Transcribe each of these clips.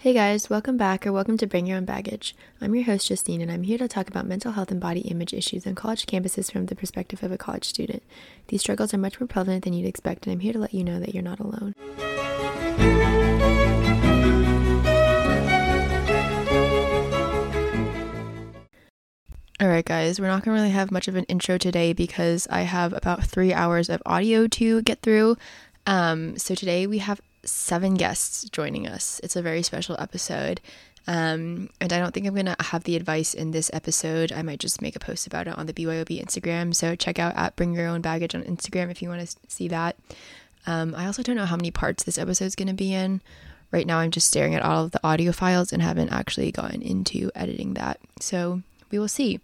Hey guys, welcome back or welcome to Bring Your Own Baggage. I'm your host, Justine, and I'm here to talk about mental health and body image issues on college campuses from the perspective of a college student. These struggles are much more prevalent than you'd expect, and I'm here to let you know that you're not alone. Alright, guys, we're not to really have much of an intro today because I have about three hours of audio to get through. Um, so today we have seven guests joining us. It's a very special episode. Um, and I don't think I'm going to have the advice in this episode. I might just make a post about it on the BYOB Instagram. So check out at Bring Your Own Baggage on Instagram if you want to see that. Um, I also don't know how many parts this episode is going to be in. Right now, I'm just staring at all of the audio files and haven't actually gotten into editing that. So we will see.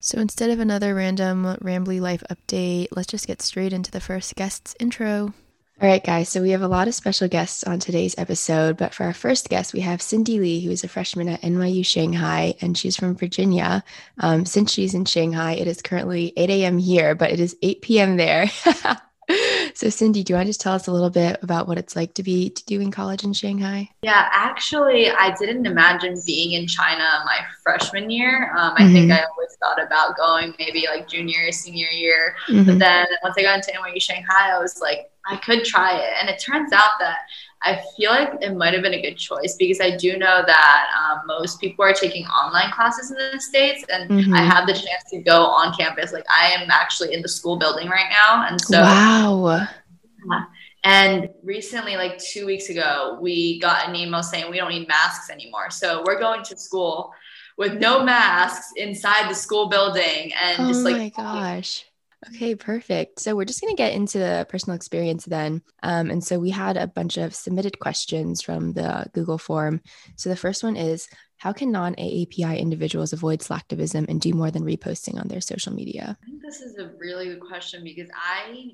So instead of another random rambly life update, let's just get straight into the first guest's intro. All right, guys. So we have a lot of special guests on today's episode. But for our first guest, we have Cindy Lee, who is a freshman at NYU Shanghai, and she's from Virginia. Um, since she's in Shanghai, it is currently 8 a.m. here, but it is 8 p.m. there. so, Cindy, do you want to just tell us a little bit about what it's like to be to do in college in Shanghai? Yeah, actually, I didn't imagine being in China my freshman year. Um, I mm-hmm. think I always thought about going maybe like junior, or senior year. Mm-hmm. But then once I got into NYU Shanghai, I was like, I could try it. And it turns out that I feel like it might have been a good choice because I do know that um, most people are taking online classes in the States, and mm-hmm. I have the chance to go on campus. Like, I am actually in the school building right now. And so, wow. And recently, like two weeks ago, we got an email saying we don't need masks anymore. So we're going to school with no masks inside the school building and oh just like, oh my gosh Okay, perfect. So we're just going to get into the personal experience then. Um, and so we had a bunch of submitted questions from the Google form. So the first one is How can non AAPI individuals avoid slacktivism and do more than reposting on their social media? I think this is a really good question because I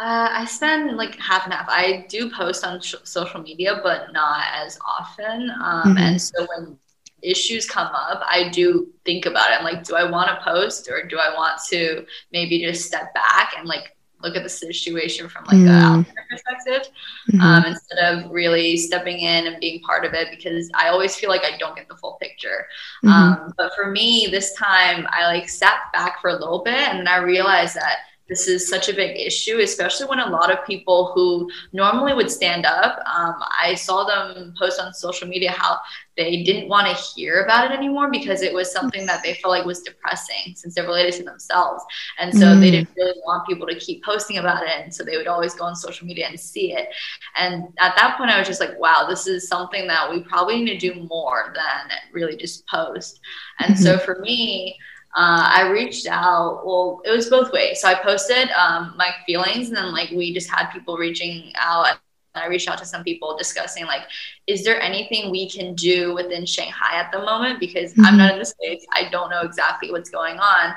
uh, I spend like half and half. I do post on sh- social media, but not as often. Um, mm-hmm. And so when issues come up, I do think about it. I'm like, do I want to post or do I want to maybe just step back and like look at the situation from like mm. a perspective mm-hmm. um, instead of really stepping in and being part of it because I always feel like I don't get the full picture. Mm-hmm. Um, but for me, this time I like sat back for a little bit and then I realized that this is such a big issue, especially when a lot of people who normally would stand up, um, I saw them post on social media how they didn't want to hear about it anymore because it was something that they felt like was depressing since they're related to themselves. And so mm. they didn't really want people to keep posting about it. And so they would always go on social media and see it. And at that point, I was just like, wow, this is something that we probably need to do more than really just post. And mm-hmm. so for me, uh, I reached out. Well, it was both ways. So I posted um, my feelings, and then like we just had people reaching out. I reached out to some people discussing like, is there anything we can do within Shanghai at the moment? Because mm-hmm. I'm not in the states. I don't know exactly what's going on.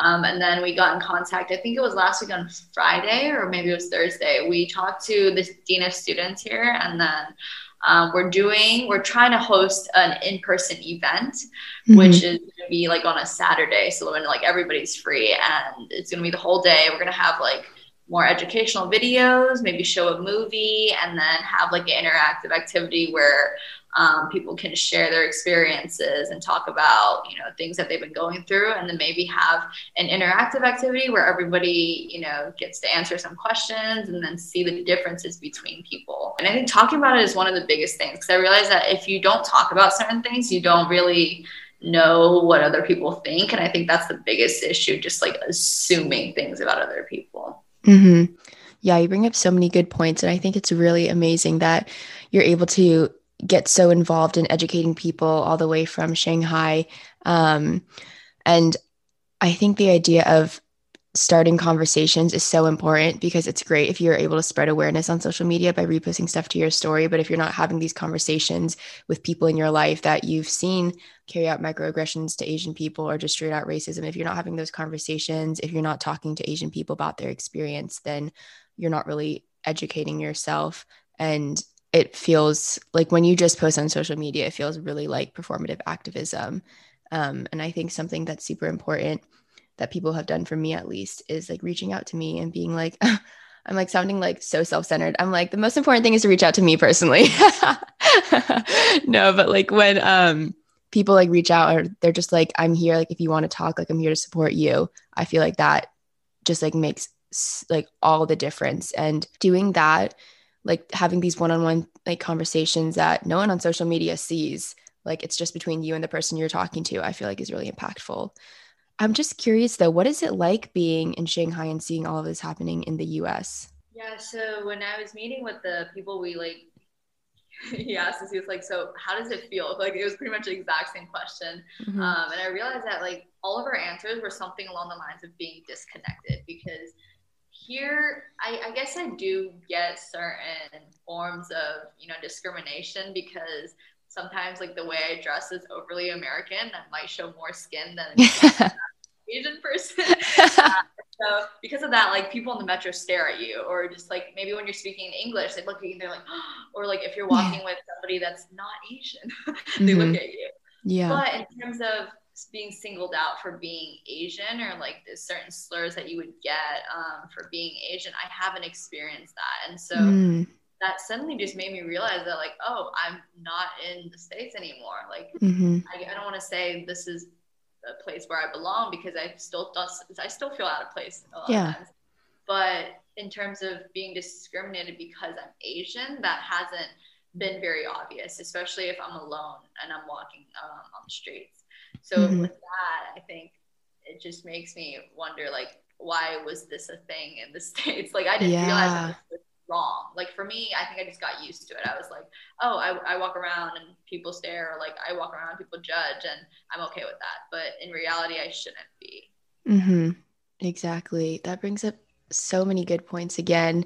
Um, and then we got in contact. I think it was last week on Friday, or maybe it was Thursday. We talked to the dean of students here, and then um, we're doing, we're trying to host an in-person event, mm-hmm. which is going to be like on a Saturday. So when like everybody's free and it's going to be the whole day. We're going to have like more educational videos, maybe show a movie, and then have like an interactive activity where um, people can share their experiences and talk about you know things that they've been going through and then maybe have an interactive activity where everybody you know gets to answer some questions and then see the differences between people. And i think talking about it is one of the biggest things because i realize that if you don't talk about certain things you don't really know what other people think. And i think that's the biggest issue just like assuming things about other people. Mm-hmm. yeah you bring up so many good points and i think it's really amazing that you're able to get so involved in educating people all the way from Shanghai. Um, and I think the idea of starting conversations is so important because it's great if you're able to spread awareness on social media by reposting stuff to your story. But if you're not having these conversations with people in your life that you've seen carry out microaggressions to Asian people or just straight out racism, if you're not having those conversations, if you're not talking to Asian people about their experience, then you're not really educating yourself. And it feels like when you just post on social media, it feels really like performative activism. Um, and I think something that's super important that people have done for me at least is like reaching out to me and being like, I'm like sounding like so self centered. I'm like, the most important thing is to reach out to me personally. no, but like when um people like reach out or they're just like, I'm here, like if you want to talk, like I'm here to support you. I feel like that just like makes like all the difference. And doing that, like having these one-on-one like conversations that no one on social media sees, like it's just between you and the person you're talking to, I feel like is really impactful. I'm just curious though, what is it like being in Shanghai and seeing all of this happening in the US? Yeah, so when I was meeting with the people we like he asked us, he was like, So, how does it feel? Like, it was pretty much the exact same question. Mm-hmm. Um, and I realized that, like, all of our answers were something along the lines of being disconnected because here, I, I guess I do get certain forms of, you know, discrimination because sometimes, like, the way I dress is overly American. I might show more skin than Asian person. uh, so because of that, like people in the metro stare at you, or just like maybe when you're speaking English, they look at you and they're like, oh, or like if you're walking with somebody that's not Asian, they mm-hmm. look at you. Yeah. But in terms of being singled out for being Asian or like the certain slurs that you would get um, for being Asian, I haven't experienced that, and so. Mm. That suddenly just made me realize that, like, oh, I'm not in the States anymore. Like, mm-hmm. I, I don't want to say this is a place where I belong because I still I still feel out of place a lot yeah. of times. But in terms of being discriminated because I'm Asian, that hasn't been very obvious, especially if I'm alone and I'm walking um, on the streets. So mm-hmm. with that, I think it just makes me wonder, like, why was this a thing in the states? Like, I didn't yeah. realize was wrong. Like for me, I think I just got used to it. I was like, oh, I, I walk around and people stare, or like I walk around and people judge, and I'm okay with that. But in reality, I shouldn't be. Mm-hmm. Exactly. That brings up so many good points again.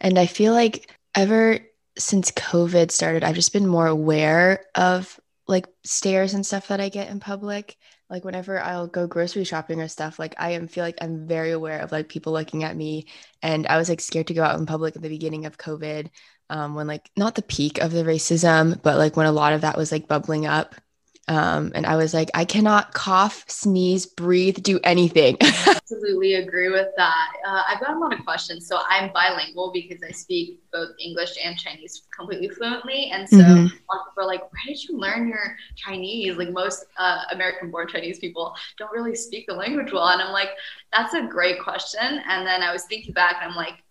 And I feel like ever since COVID started, I've just been more aware of like stares and stuff that I get in public like whenever I'll go grocery shopping or stuff, like I am feel like I'm very aware of like people looking at me. And I was like scared to go out in public at the beginning of COVID, um, when like not the peak of the racism, but like when a lot of that was like bubbling up. Um, and I was like, I cannot cough, sneeze, breathe, do anything. Absolutely agree with that. Uh, I've got a lot of questions. So I'm bilingual because I speak both English and Chinese completely fluently. And so mm-hmm. people are like, where did you learn your Chinese? Like most uh, American born Chinese people don't really speak the language well. And I'm like, that's a great question. And then I was thinking back and I'm like,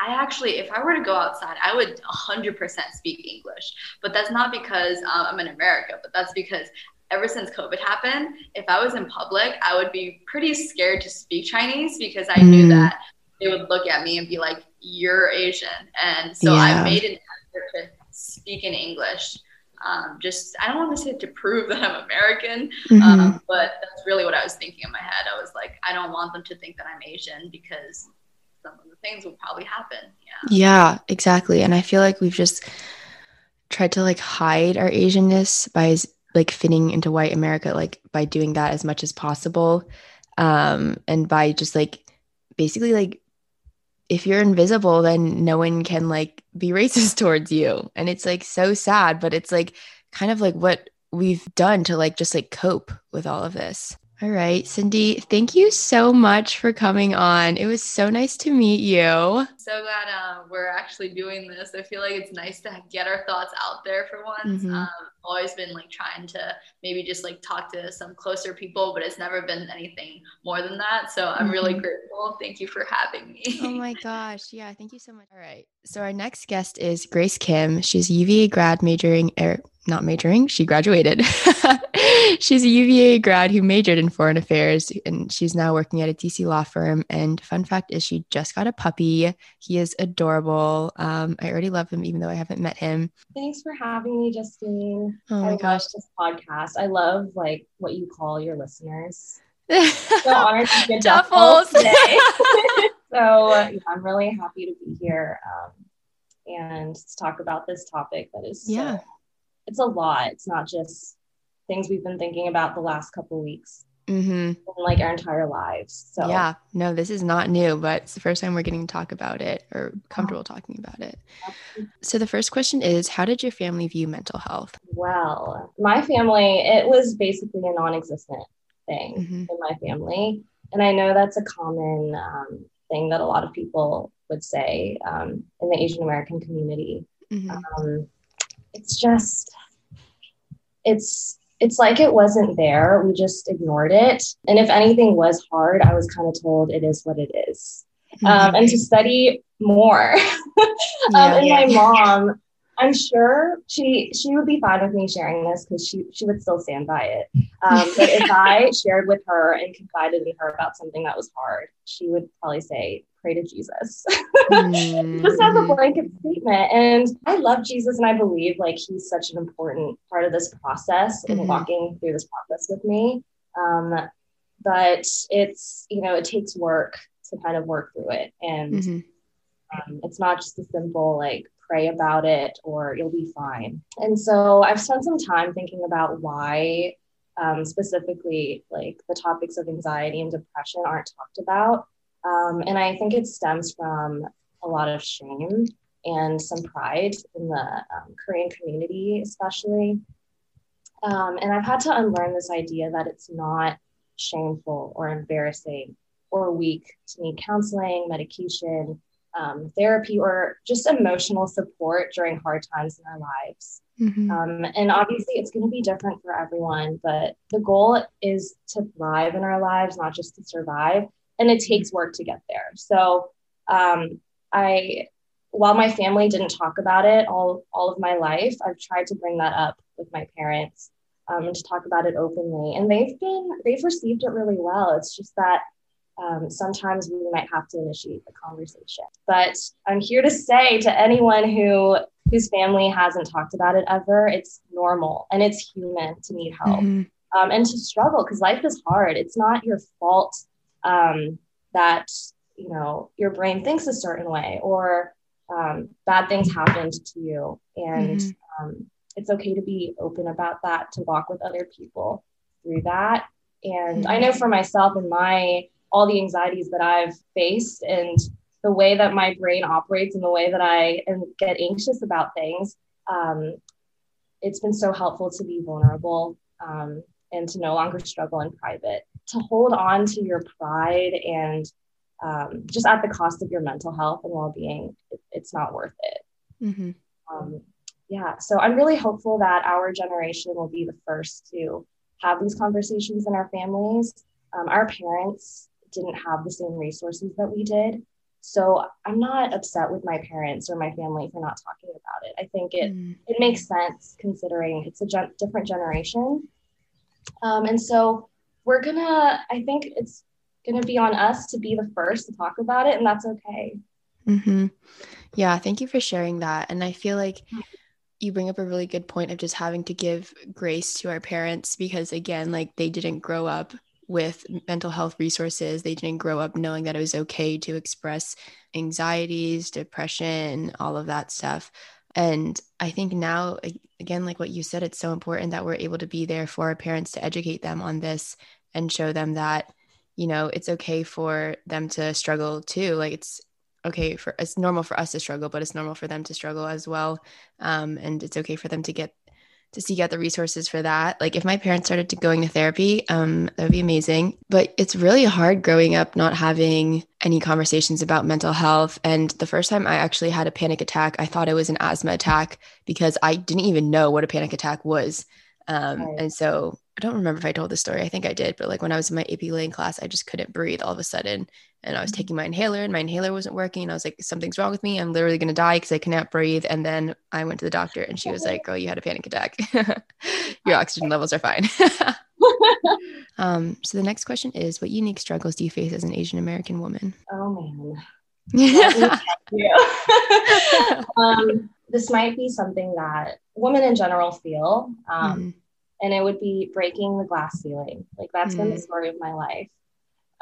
I actually, if I were to go outside, I would 100% speak English. But that's not because um, I'm in America, but that's because ever since COVID happened, if I was in public, I would be pretty scared to speak Chinese because I mm. knew that they would look at me and be like, "You're Asian," and so yeah. I made an effort to speak in English. Um, just I don't want to say to prove that I'm American, mm-hmm. um, but that's really what I was thinking in my head. I was like, I don't want them to think that I'm Asian because some of the things will probably happen. Yeah. Yeah, exactly. And I feel like we've just tried to like hide our Asianness by like fitting into white America, like by doing that as much as possible. Um, and by just like basically like if you're invisible, then no one can like be racist towards you. And it's like so sad, but it's like kind of like what we've done to like just like cope with all of this. All right, Cindy, thank you so much for coming on. It was so nice to meet you. So glad uh, we're actually doing this. I feel like it's nice to get our thoughts out there for once. Mm-hmm. Um, always been like trying to maybe just like talk to some closer people, but it's never been anything more than that. So I'm mm-hmm. really grateful. Thank you for having me. Oh my gosh. Yeah. Thank you so much. All right. So our next guest is Grace Kim. She's UVA grad majoring, er, not majoring, she graduated. she's a UVA grad who majored in foreign affairs and she's now working at a DC law firm. And fun fact is she just got a puppy. He is adorable. Um, I already love him, even though I haven't met him. Thanks for having me, Justine. Oh my I gosh. this podcast. I love like what you call your listeners. so honored to be Duffels today. so yeah, I'm really happy to be here um, and to talk about this topic that is yeah. So, it's a lot. It's not just things we've been thinking about the last couple weeks mm-hmm. like our entire lives. So yeah, no, this is not new, but it's the first time we're getting to talk about it or comfortable oh. talking about it. So the first question is, how did your family view mental health? Well, my family, it was basically a non-existent thing mm-hmm. in my family, and I know that's a common um, thing that a lot of people would say um, in the Asian American community. Mm-hmm. Um, it's just it's it's like it wasn't there. We just ignored it. And if anything was hard, I was kind of told it is what it is. Mm-hmm. Um, and to study more. um, and yeah. my mom, I'm sure she she would be fine with me sharing this because she she would still stand by it. Um, but if I shared with her and confided in her about something that was hard, she would probably say, "Pray to Jesus," mm-hmm. just as a blanket statement. And I love Jesus, and I believe like he's such an important part of this process mm-hmm. and walking through this process with me. Um, but it's you know it takes work to kind of work through it, and mm-hmm. um, it's not just a simple like pray about it or you'll be fine. And so I've spent some time thinking about why um, specifically like the topics of anxiety and depression aren't talked about. Um, and I think it stems from a lot of shame and some pride in the um, Korean community, especially. Um, and I've had to unlearn this idea that it's not shameful or embarrassing or weak to need counseling, medication, um, therapy or just emotional support during hard times in our lives. Mm-hmm. Um, and obviously, it's going to be different for everyone, but the goal is to thrive in our lives, not just to survive. And it takes work to get there. So, um, I, while my family didn't talk about it all, all of my life, I've tried to bring that up with my parents um, and to talk about it openly. And they've been, they've received it really well. It's just that um, sometimes we might have to initiate the conversation. But I'm here to say to anyone who whose family hasn't talked about it ever, it's normal and it's human to need help mm-hmm. um, and to struggle because life is hard. It's not your fault um, that you know your brain thinks a certain way or um, bad things happened to you, and mm-hmm. Um, it's okay to be open about that, to walk with other people through that. And mm-hmm. I know for myself and my all the anxieties that I've faced and the way that my brain operates and the way that I am, get anxious about things. Um, it's been so helpful to be vulnerable um, and to no longer struggle in private, to hold on to your pride and um, just at the cost of your mental health and well being, it, it's not worth it. Mm-hmm. Um, yeah, so I'm really hopeful that our generation will be the first to have these conversations in our families. Um, our parents didn't have the same resources that we did. So I'm not upset with my parents or my family for not talking about it. I think it mm. it makes sense considering it's a gen- different generation. Um, and so we're gonna. I think it's gonna be on us to be the first to talk about it, and that's okay. Mm-hmm. Yeah, thank you for sharing that. And I feel like you bring up a really good point of just having to give grace to our parents because again, like they didn't grow up with mental health resources. They didn't grow up knowing that it was okay to express anxieties, depression, all of that stuff. And I think now, again, like what you said, it's so important that we're able to be there for our parents to educate them on this and show them that, you know, it's okay for them to struggle too. Like it's okay for it's normal for us to struggle, but it's normal for them to struggle as well. Um, and it's okay for them to get to seek out the resources for that. Like if my parents started to going to therapy, um, that would be amazing. But it's really hard growing up not having any conversations about mental health. And the first time I actually had a panic attack, I thought it was an asthma attack because I didn't even know what a panic attack was. Um, right. And so I don't remember if I told this story. I think I did, but like when I was in my AP Lang class, I just couldn't breathe all of a sudden and I was taking my inhaler and my inhaler wasn't working. And I was like, something's wrong with me. I'm literally going to die because I cannot breathe. And then I went to the doctor and she was like, girl, you had a panic attack. Your oxygen levels are fine. um, so the next question is what unique struggles do you face as an Asian American woman? Oh man. um, this might be something that women in general feel. Um, mm-hmm. And it would be breaking the glass ceiling. Like that's mm-hmm. been the mm. story of my life.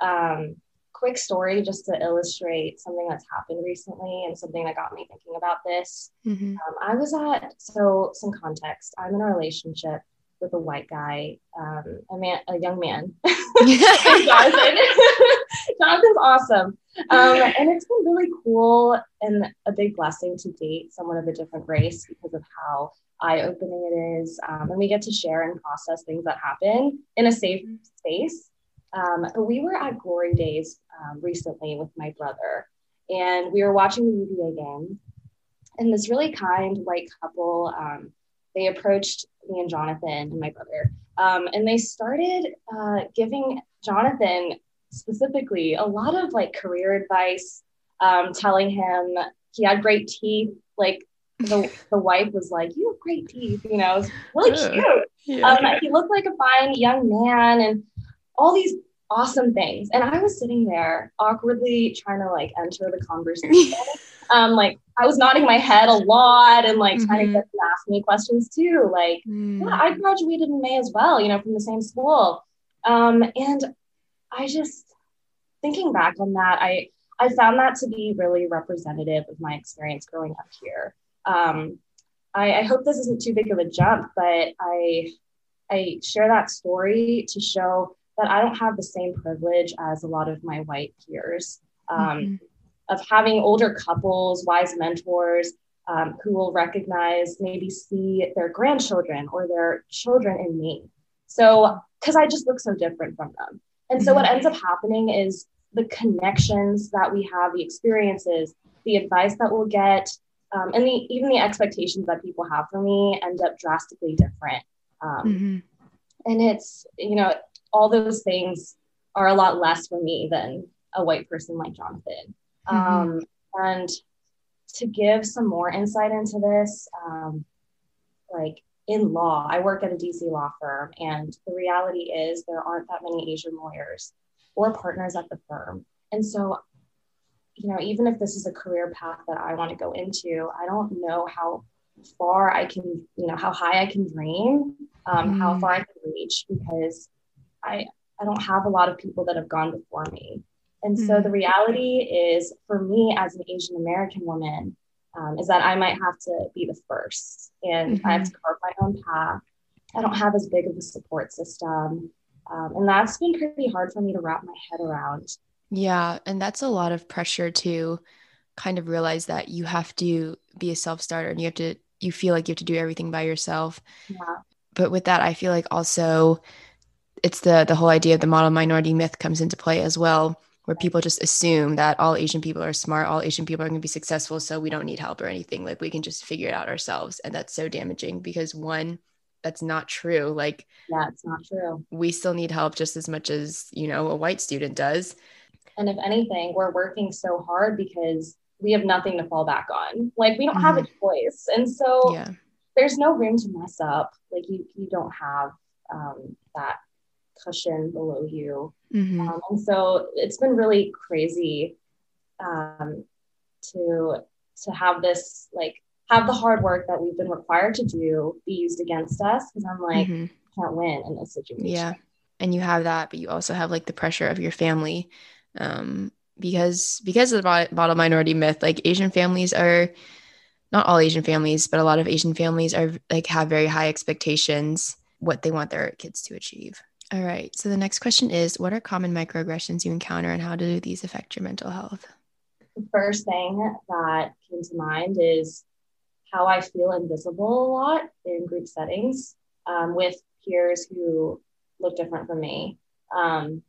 Um, quick story just to illustrate something that's happened recently and something that got me thinking about this. Mm-hmm. Um, I was at, so some context, I'm in a relationship with a white guy, um, a man, a young man. Jonathan. Jonathan's awesome. Um, and it's been really cool and a big blessing to date someone of a different race because of how eye opening it is. Um, and we get to share and process things that happen in a safe space. Um, we were at Glory Days um, recently with my brother, and we were watching the UVA game. And this really kind white couple um, they approached me and Jonathan and my brother, um, and they started uh, giving Jonathan specifically a lot of like career advice, um, telling him he had great teeth. Like the, the wife was like, "You have great teeth," you know, it's really cute. Yeah. Um, he looked like a fine young man, and all these awesome things. And I was sitting there awkwardly trying to like enter the conversation. um, like I was nodding my head a lot and like mm-hmm. trying to mm-hmm. get them to ask me questions too. Like, mm. yeah, I graduated in May as well, you know, from the same school. Um, and I just thinking back on that, I I found that to be really representative of my experience growing up here. Um, I, I hope this isn't too big of a jump, but I I share that story to show that I don't have the same privilege as a lot of my white peers um, mm-hmm. of having older couples, wise mentors um, who will recognize, maybe see their grandchildren or their children in me. So, because I just look so different from them. And so, mm-hmm. what ends up happening is the connections that we have, the experiences, the advice that we'll get, um, and the, even the expectations that people have for me end up drastically different. Um, mm-hmm. And it's, you know, all those things are a lot less for me than a white person like Jonathan. Mm-hmm. Um, and to give some more insight into this, um, like in law, I work at a DC law firm, and the reality is there aren't that many Asian lawyers or partners at the firm. And so, you know, even if this is a career path that I want to go into, I don't know how far I can, you know, how high I can dream, um, mm. how far I can reach because I, I don't have a lot of people that have gone before me. And mm-hmm. so the reality is for me as an Asian American woman, um, is that I might have to be the first and mm-hmm. I have to mm-hmm. carve my own path. I don't have as big of a support system. Um, and that's been pretty hard for me to wrap my head around. Yeah. And that's a lot of pressure to kind of realize that you have to be a self starter and you have to, you feel like you have to do everything by yourself. Yeah. But with that, I feel like also it's the the whole idea of the model minority myth comes into play as well where people just assume that all asian people are smart all asian people are going to be successful so we don't need help or anything like we can just figure it out ourselves and that's so damaging because one that's not true like yeah it's not true we still need help just as much as you know a white student does and if anything we're working so hard because we have nothing to fall back on like we don't mm. have a mm-hmm. choice and so yeah. there's no room to mess up like you you don't have um, that cushion below you. Mm-hmm. Um, and so it's been really crazy um, to to have this like have the hard work that we've been required to do be used against us because I'm like mm-hmm. can't win in this situation. Yeah, and you have that, but you also have like the pressure of your family. Um, because because of the model minority myth, like Asian families are not all Asian families, but a lot of Asian families are like have very high expectations what they want their kids to achieve. All right. So the next question is What are common microaggressions you encounter and how do these affect your mental health? The first thing that came to mind is how I feel invisible a lot in group settings um, with peers who look different from me. Um,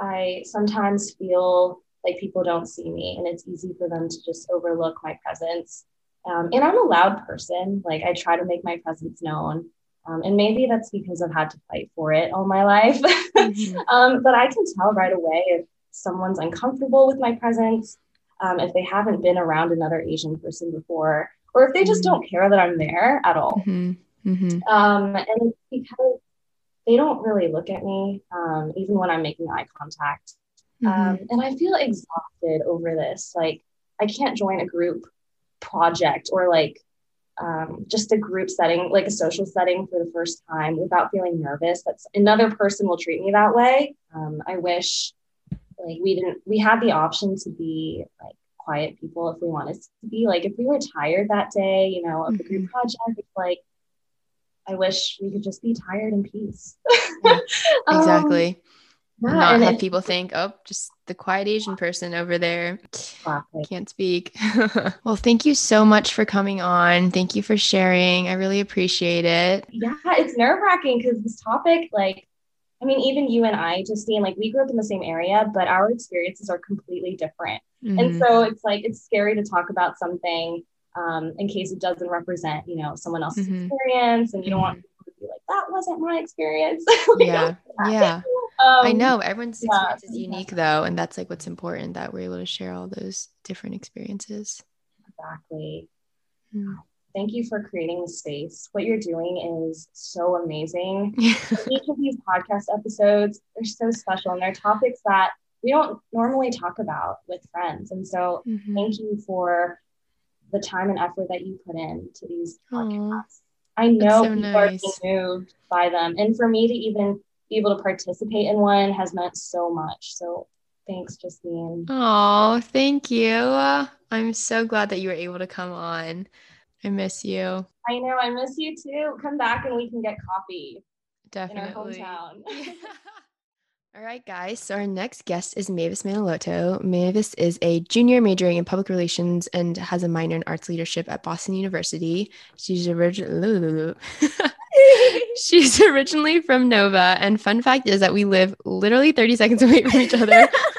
I sometimes feel like people don't see me and it's easy for them to just overlook my presence. Um, and I'm a loud person. Like I try to make my presence known. Um, and maybe that's because I've had to fight for it all my life. mm-hmm. um, but I can tell right away if someone's uncomfortable with my presence, um, if they haven't been around another Asian person before, or if they just mm-hmm. don't care that I'm there at all. Mm-hmm. mm-hmm. Um, and it's because they don't really look at me, um, even when I'm making eye contact. Um, mm-hmm. and I feel exhausted over this. Like, I can't join a group project or like um, just a group setting, like a social setting for the first time without feeling nervous. That's another person will treat me that way. Um, I wish like we didn't, we had the option to be like quiet people if we wanted to be. Like if we were tired that day, you know, of the group mm-hmm. project, it's like, I wish we could just be tired in peace. yeah, exactly. Um, yeah, not have people think, oh, just the quiet Asian person over there. Exactly. Can't speak. well, thank you so much for coming on. Thank you for sharing. I really appreciate it. Yeah, it's nerve wracking because this topic, like, I mean, even you and I, Justine, like, we grew up in the same area, but our experiences are completely different. Mm-hmm. And so it's like, it's scary to talk about something um, in case it doesn't represent, you know, someone else's mm-hmm. experience, and you don't want mm-hmm. people to be like, "That wasn't my experience." yeah, yeah. Um, I know everyone's experience yeah. is unique, though, and that's like what's important that we're able to share all those different experiences. Exactly. Mm. Thank you for creating the space. What you're doing is so amazing. Each of these podcast episodes, they're so special, and they're topics that we don't normally talk about with friends. And so, mm-hmm. thank you for the time and effort that you put into these podcasts. Aww, I know so people nice. are being moved by them. And for me to even be able to participate in one has meant so much. So thanks, Justine. Oh, thank you. I'm so glad that you were able to come on. I miss you. I know, I miss you too. Come back and we can get coffee. Definitely. In our hometown. All right, guys. So our next guest is Mavis Manalotto. Mavis is a junior majoring in public relations and has a minor in arts leadership at Boston University. She's originally She's originally from Nova, and fun fact is that we live literally 30 seconds away from each other.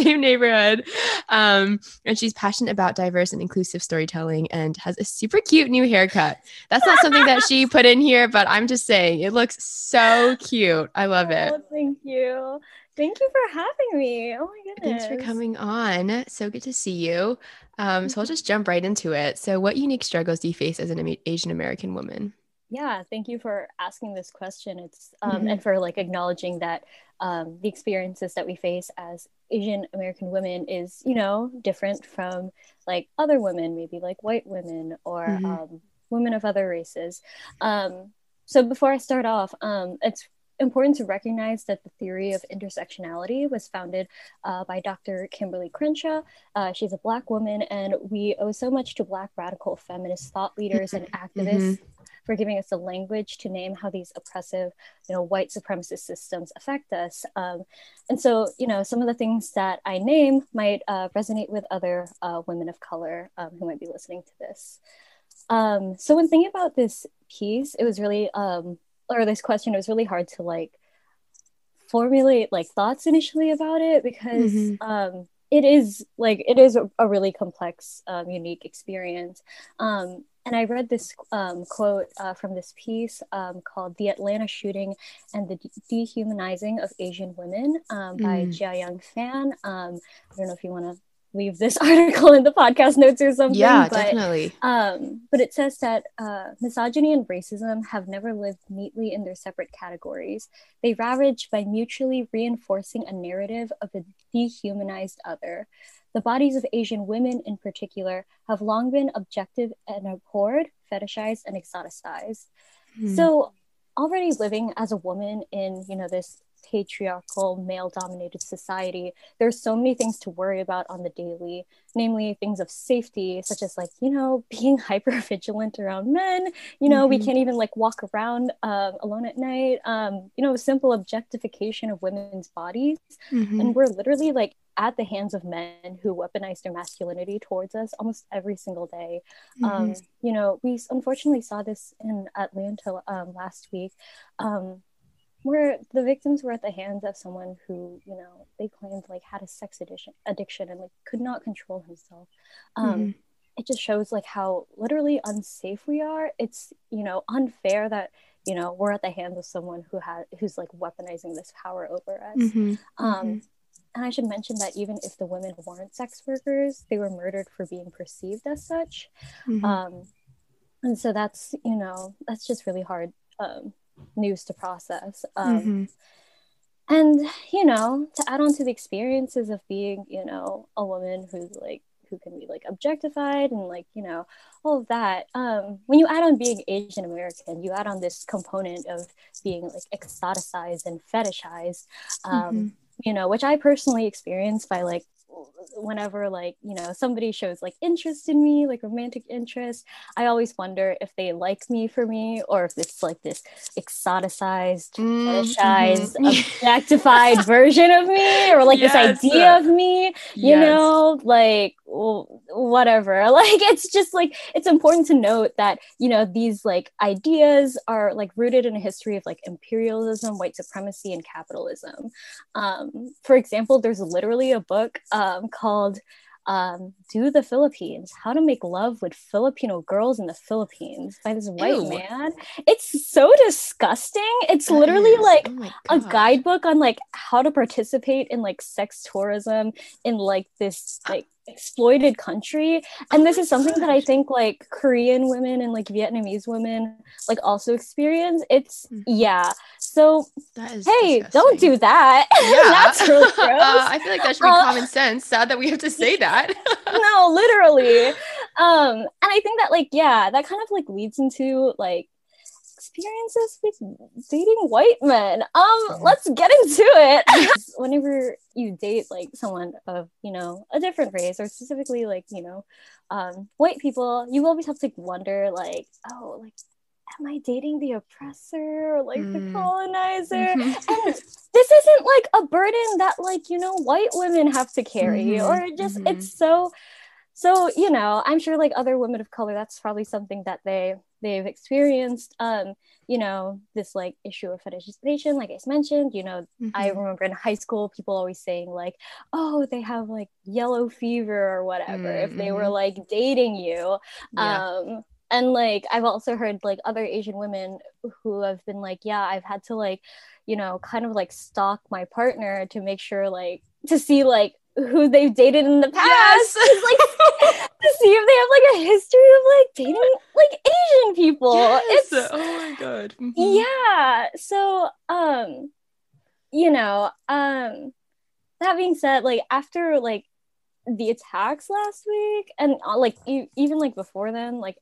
we live in the same neighborhood. Um, and she's passionate about diverse and inclusive storytelling and has a super cute new haircut. That's not something that she put in here, but I'm just saying it looks so cute. I love it. Oh, thank you. Thank you for having me. Oh my goodness. Thanks for coming on. So good to see you. Um, so I'll just jump right into it. So, what unique struggles do you face as an Asian American woman? Yeah thank you for asking this question it's um, mm-hmm. and for like acknowledging that um, the experiences that we face as asian american women is you know different from like other women maybe like white women or mm-hmm. um, women of other races um, so before i start off um, it's important to recognize that the theory of intersectionality was founded uh, by Dr. Kimberlé Crenshaw. Uh, she's a Black woman, and we owe so much to Black radical feminist thought leaders and activists mm-hmm for giving us a language to name how these oppressive, you know, white supremacist systems affect us. Um, and so, you know, some of the things that I name might uh, resonate with other uh, women of color um, who might be listening to this. Um, so when thinking about this piece, it was really, um, or this question, it was really hard to like formulate like thoughts initially about it because mm-hmm. um, it is like it is a, a really complex um, unique experience um, and I read this um, quote uh, from this piece um, called The Atlanta Shooting and the De- Dehumanizing of Asian Women um, mm. by Jiayang Fan. Um, I don't know if you want to leave this article in the podcast notes or something. Yeah, but, definitely. Um, but it says that uh, misogyny and racism have never lived neatly in their separate categories. They ravage by mutually reinforcing a narrative of a dehumanized other. The bodies of Asian women, in particular, have long been objective and abhorred, fetishized, and exoticized. Mm. So, already living as a woman in you know this patriarchal male dominated society there's so many things to worry about on the daily namely things of safety such as like you know being hyper vigilant around men you know mm-hmm. we can't even like walk around uh, alone at night um, you know simple objectification of women's bodies mm-hmm. and we're literally like at the hands of men who weaponize their masculinity towards us almost every single day. Mm-hmm. Um, you know, we unfortunately saw this in Atlanta um, last week. Um, where the victims were at the hands of someone who you know they claimed like had a sex addiction addiction and like could not control himself um mm-hmm. it just shows like how literally unsafe we are it's you know unfair that you know we're at the hands of someone who had who's like weaponizing this power over us mm-hmm. um mm-hmm. and i should mention that even if the women weren't sex workers they were murdered for being perceived as such mm-hmm. um and so that's you know that's just really hard um news to process. Um, mm-hmm. And, you know, to add on to the experiences of being, you know, a woman who's like, who can be like objectified and like, you know, all of that. Um, when you add on being Asian American, you add on this component of being like exoticized and fetishized, um, mm-hmm. you know, which I personally experienced by like whenever like you know somebody shows like interest in me like romantic interest i always wonder if they like me for me or if it's like this exoticized mm-hmm. fetishized objectified version of me or like yes. this idea of me you yes. know like whatever like it's just like it's important to note that you know these like ideas are like rooted in a history of like imperialism white supremacy and capitalism um, for example there's literally a book um, called um, Do the Philippines How to Make Love with Filipino Girls in the Philippines by this white Ew. man. It's so disgusting. It's that literally is. like oh a guidebook on like how to participate in like sex tourism in like this like exploited country and oh this is something that i think like korean women and like vietnamese women like also experience it's mm-hmm. yeah so hey disgusting. don't do that yeah that's really gross. Uh, i feel like that should be uh, common sense sad that we have to say that no literally um and i think that like yeah that kind of like leads into like experiences with dating white men. Um, let's get into it. Whenever you date like someone of, you know, a different race or specifically like, you know, um, white people, you always have to like, wonder like, oh, like am I dating the oppressor or like mm. the colonizer? Mm-hmm. and this isn't like a burden that like, you know, white women have to carry mm-hmm. or just mm-hmm. it's so so, you know, I'm sure like other women of color that's probably something that they they've experienced um you know this like issue of fetishization like i mentioned you know mm-hmm. i remember in high school people always saying like oh they have like yellow fever or whatever mm-hmm. if they were mm-hmm. like dating you yeah. um and like i've also heard like other asian women who have been like yeah i've had to like you know kind of like stalk my partner to make sure like to see like who they've dated in the past yes! like to see if they have like a history of like dating like asian people yes! it's oh my god mm-hmm. yeah so um you know um that being said like after like the attacks last week and uh, like e- even like before then like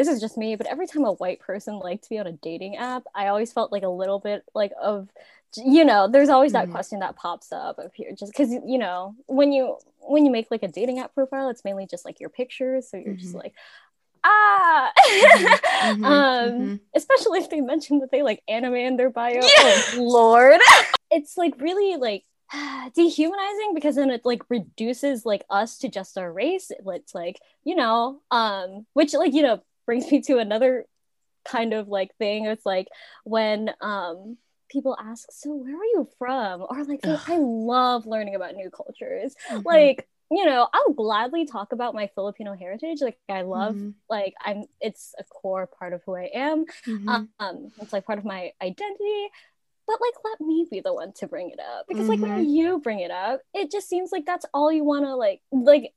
this is just me but every time a white person liked to be on a dating app i always felt like a little bit like of you know there's always that mm-hmm. question that pops up of here just because you know when you when you make like a dating app profile it's mainly just like your pictures so you're mm-hmm. just like ah mm-hmm. mm-hmm. um mm-hmm. especially if they mention that they like anime in their bio yeah! oh lord it's like really like dehumanizing because then it like reduces like us to just our race it's like you know um which like you know brings me to another kind of like thing it's like when um people ask, so where are you from? Or like, I love learning about new cultures. Mm-hmm. Like, you know, I'll gladly talk about my Filipino heritage. Like, I love, mm-hmm. like, I'm, it's a core part of who I am. Mm-hmm. Um, it's like part of my identity. But like, let me be the one to bring it up because, like, when mm-hmm. you bring it up, it just seems like that's all you want to like, like,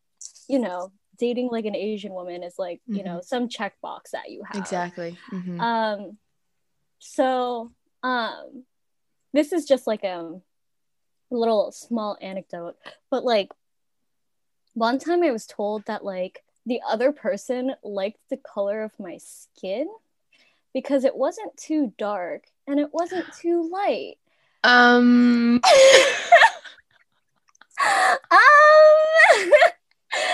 you know, dating like an Asian woman is like, you know, mm-hmm. some checkbox that you have. Exactly. Mm-hmm. Um, so um this is just like um, a little small anecdote but like one time i was told that like the other person liked the color of my skin because it wasn't too dark and it wasn't too light um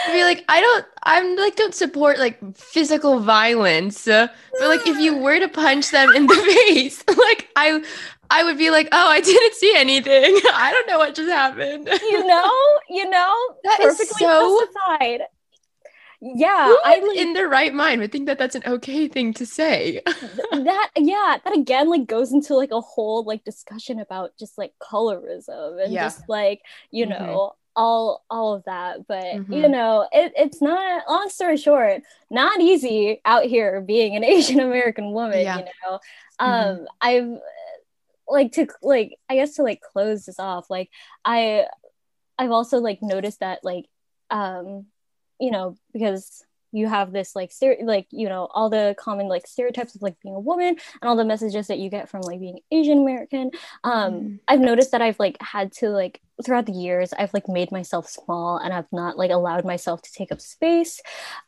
um be like i don't i'm like don't support like physical violence. Uh, but like if you were to punch them in the face like i i would be like oh i didn't see anything. I don't know what just happened. You know you know that is so justified. Yeah Who i like, in their right mind would think that that's an okay thing to say? That yeah that again like goes into like a whole like discussion about just like colorism and yeah. just like you mm-hmm. know all all of that but mm-hmm. you know it, it's not long story short not easy out here being an asian american woman yeah. you know mm-hmm. um mm-hmm. i've like to like i guess to like close this off like i i've also like noticed that like um you know because you have this like stere- like you know all the common like stereotypes of like being a woman and all the messages that you get from like being asian american um mm. i've noticed that i've like had to like throughout the years i've like made myself small and i've not like allowed myself to take up space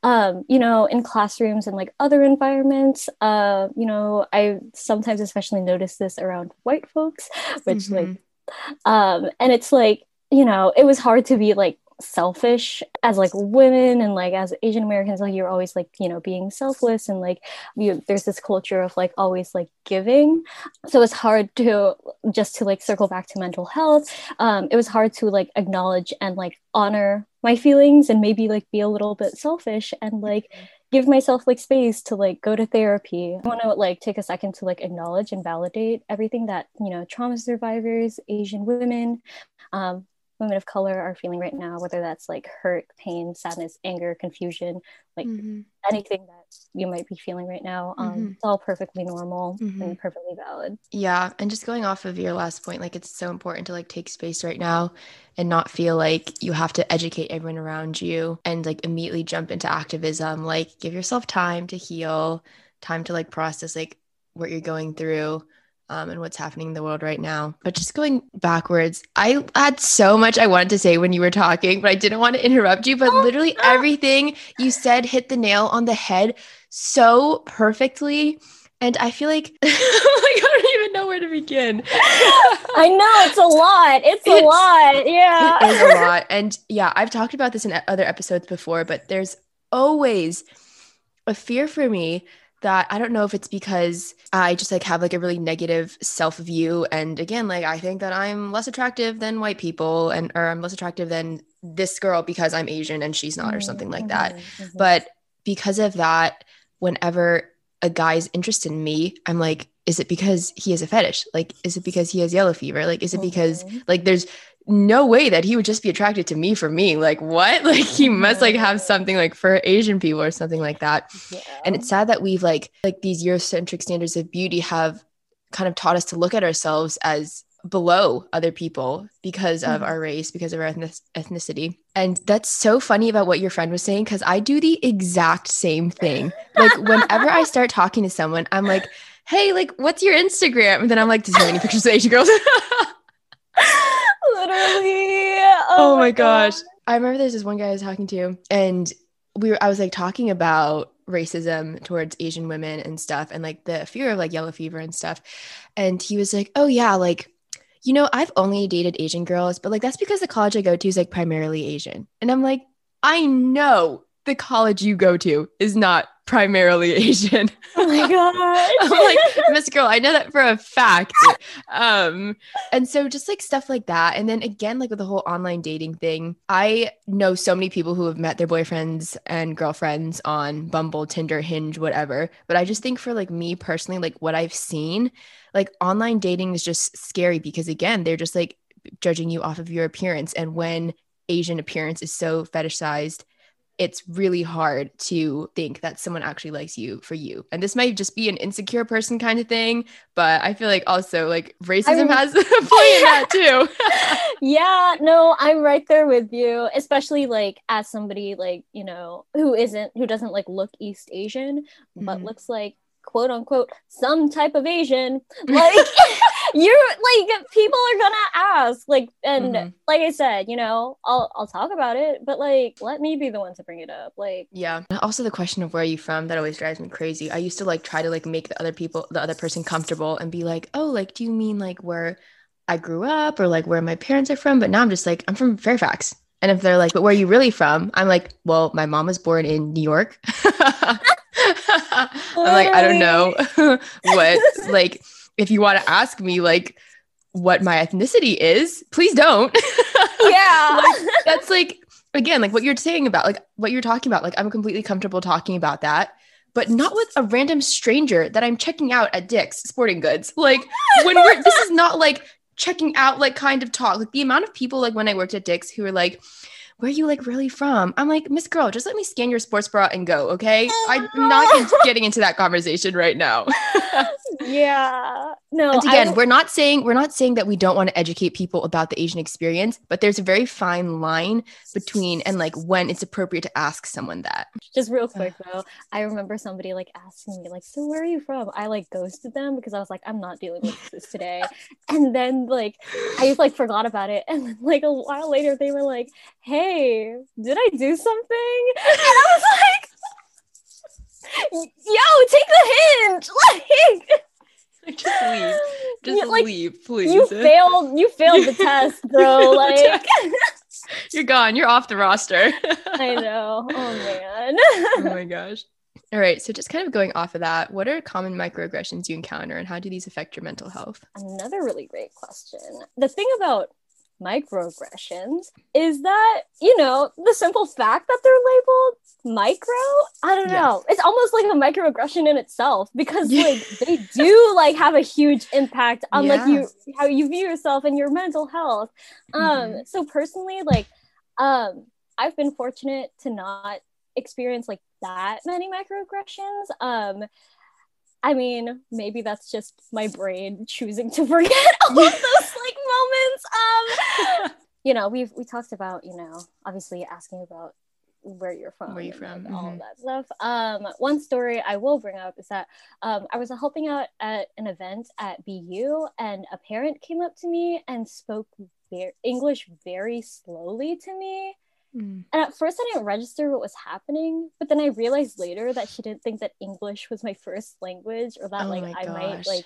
um you know in classrooms and like other environments uh you know i sometimes especially notice this around white folks which mm-hmm. like um and it's like you know it was hard to be like selfish as like women and like as asian americans like you're always like you know being selfless and like you there's this culture of like always like giving so it's hard to just to like circle back to mental health um it was hard to like acknowledge and like honor my feelings and maybe like be a little bit selfish and like give myself like space to like go to therapy. I want to like take a second to like acknowledge and validate everything that, you know, trauma survivors, Asian women, um, women of color are feeling right now, whether that's like hurt, pain, sadness, anger, confusion, like mm-hmm. anything that you might be feeling right now. Um, mm-hmm. It's all perfectly normal mm-hmm. and perfectly valid. Yeah. And just going off of your last point, like it's so important to like take space right now and not feel like you have to educate everyone around you and like immediately jump into activism. Like give yourself time to heal, time to like process like what you're going through um, and what's happening in the world right now. But just going backwards, I had so much I wanted to say when you were talking, but I didn't want to interrupt you. But oh, literally everything you said hit the nail on the head so perfectly. And I feel like like I don't even know where to begin. I know it's a lot. It's, it's a lot. Yeah. It is a lot. And yeah, I've talked about this in other episodes before, but there's always a fear for me that I don't know if it's because I just like have like a really negative self view. And again, like I think that I'm less attractive than white people and or I'm less attractive than this girl because I'm Asian and she's not mm-hmm, or something like that. Mm-hmm, mm-hmm. But because of that, whenever a guy's interested in me, I'm like, is it because he has a fetish? Like, is it because he has yellow fever? Like, is it because mm-hmm. like there's no way that he would just be attracted to me for me. Like what? Like he must like have something like for Asian people or something like that. Yeah. And it's sad that we've like like these Eurocentric standards of beauty have kind of taught us to look at ourselves as below other people because of mm-hmm. our race, because of our ethnicity. And that's so funny about what your friend was saying because I do the exact same thing. Like whenever I start talking to someone, I'm like, "Hey, like, what's your Instagram?" And then I'm like, "Does he have any pictures of Asian girls?" Literally. Oh, oh my gosh. God. I remember there's this one guy I was talking to, and we were I was like talking about racism towards Asian women and stuff, and like the fear of like yellow fever and stuff. And he was like, Oh yeah, like you know, I've only dated Asian girls, but like that's because the college I go to is like primarily Asian. And I'm like, I know the college you go to is not primarily Asian. Oh my god. I'm like, Miss Girl, I know that for a fact. Um, and so just like stuff like that. And then again, like with the whole online dating thing, I know so many people who have met their boyfriends and girlfriends on Bumble, Tinder, Hinge, whatever. But I just think for like me personally, like what I've seen, like online dating is just scary because again, they're just like judging you off of your appearance. And when Asian appearance is so fetishized it's really hard to think that someone actually likes you for you. And this might just be an insecure person kind of thing, but I feel like also like racism I has a play in that too. yeah, no, I'm right there with you, especially like as somebody like, you know, who isn't who doesn't like look East Asian, but mm-hmm. looks like quote unquote some type of Asian. Like you're like people are gonna ask. Like and mm-hmm. like I said, you know, I'll I'll talk about it, but like let me be the one to bring it up. Like Yeah. Also the question of where are you from, that always drives me crazy. I used to like try to like make the other people the other person comfortable and be like, oh, like do you mean like where I grew up or like where my parents are from? But now I'm just like, I'm from Fairfax. And if they're like, but where are you really from? I'm like, well, my mom was born in New York. I'm like, I don't know what, like, if you want to ask me, like, what my ethnicity is, please don't. Yeah. like, that's like, again, like what you're saying about, like, what you're talking about. Like, I'm completely comfortable talking about that but not with a random stranger that I'm checking out at Dick's Sporting Goods. Like when we're this is not like checking out like kind of talk. Like the amount of people like when I worked at Dick's who were like, where are you like really from? I'm like, Miss Girl, just let me scan your sports bra and go, okay? I'm not getting into that conversation right now. yeah. No. And again, I, we're not saying we're not saying that we don't want to educate people about the Asian experience, but there's a very fine line between and like when it's appropriate to ask someone that. Just real quick though, I remember somebody like asking me like, "So where are you from?" I like ghosted them because I was like, "I'm not dealing with this today," and then like I just like forgot about it, and then like a while later they were like, "Hey." Hey, did I do something? And I was like, yo, take the hint. Like, just leave. Just like, leave, please. You failed. You failed the test, bro. Like, you're gone. You're off the roster. I know. Oh man. oh my gosh. All right. So, just kind of going off of that, what are common microaggressions you encounter and how do these affect your mental health? Another really great question. The thing about microaggressions is that you know the simple fact that they're labeled micro? I don't know. It's almost like a microaggression in itself because yeah. like they do like have a huge impact on like you how you view yourself and your mental health. Um mm-hmm. so personally like um i've been fortunate to not experience like that many microaggressions. Um I mean, maybe that's just my brain choosing to forget all of those like moments. Um, you know, we've we talked about, you know, obviously asking about where you're from, where you from, like, all mm-hmm. that stuff. Um, one story I will bring up is that um, I was helping out at an event at BU, and a parent came up to me and spoke very, English very slowly to me. Mm. And at first, I didn't register what was happening, but then I realized later that she didn't think that English was my first language, or that oh like I might like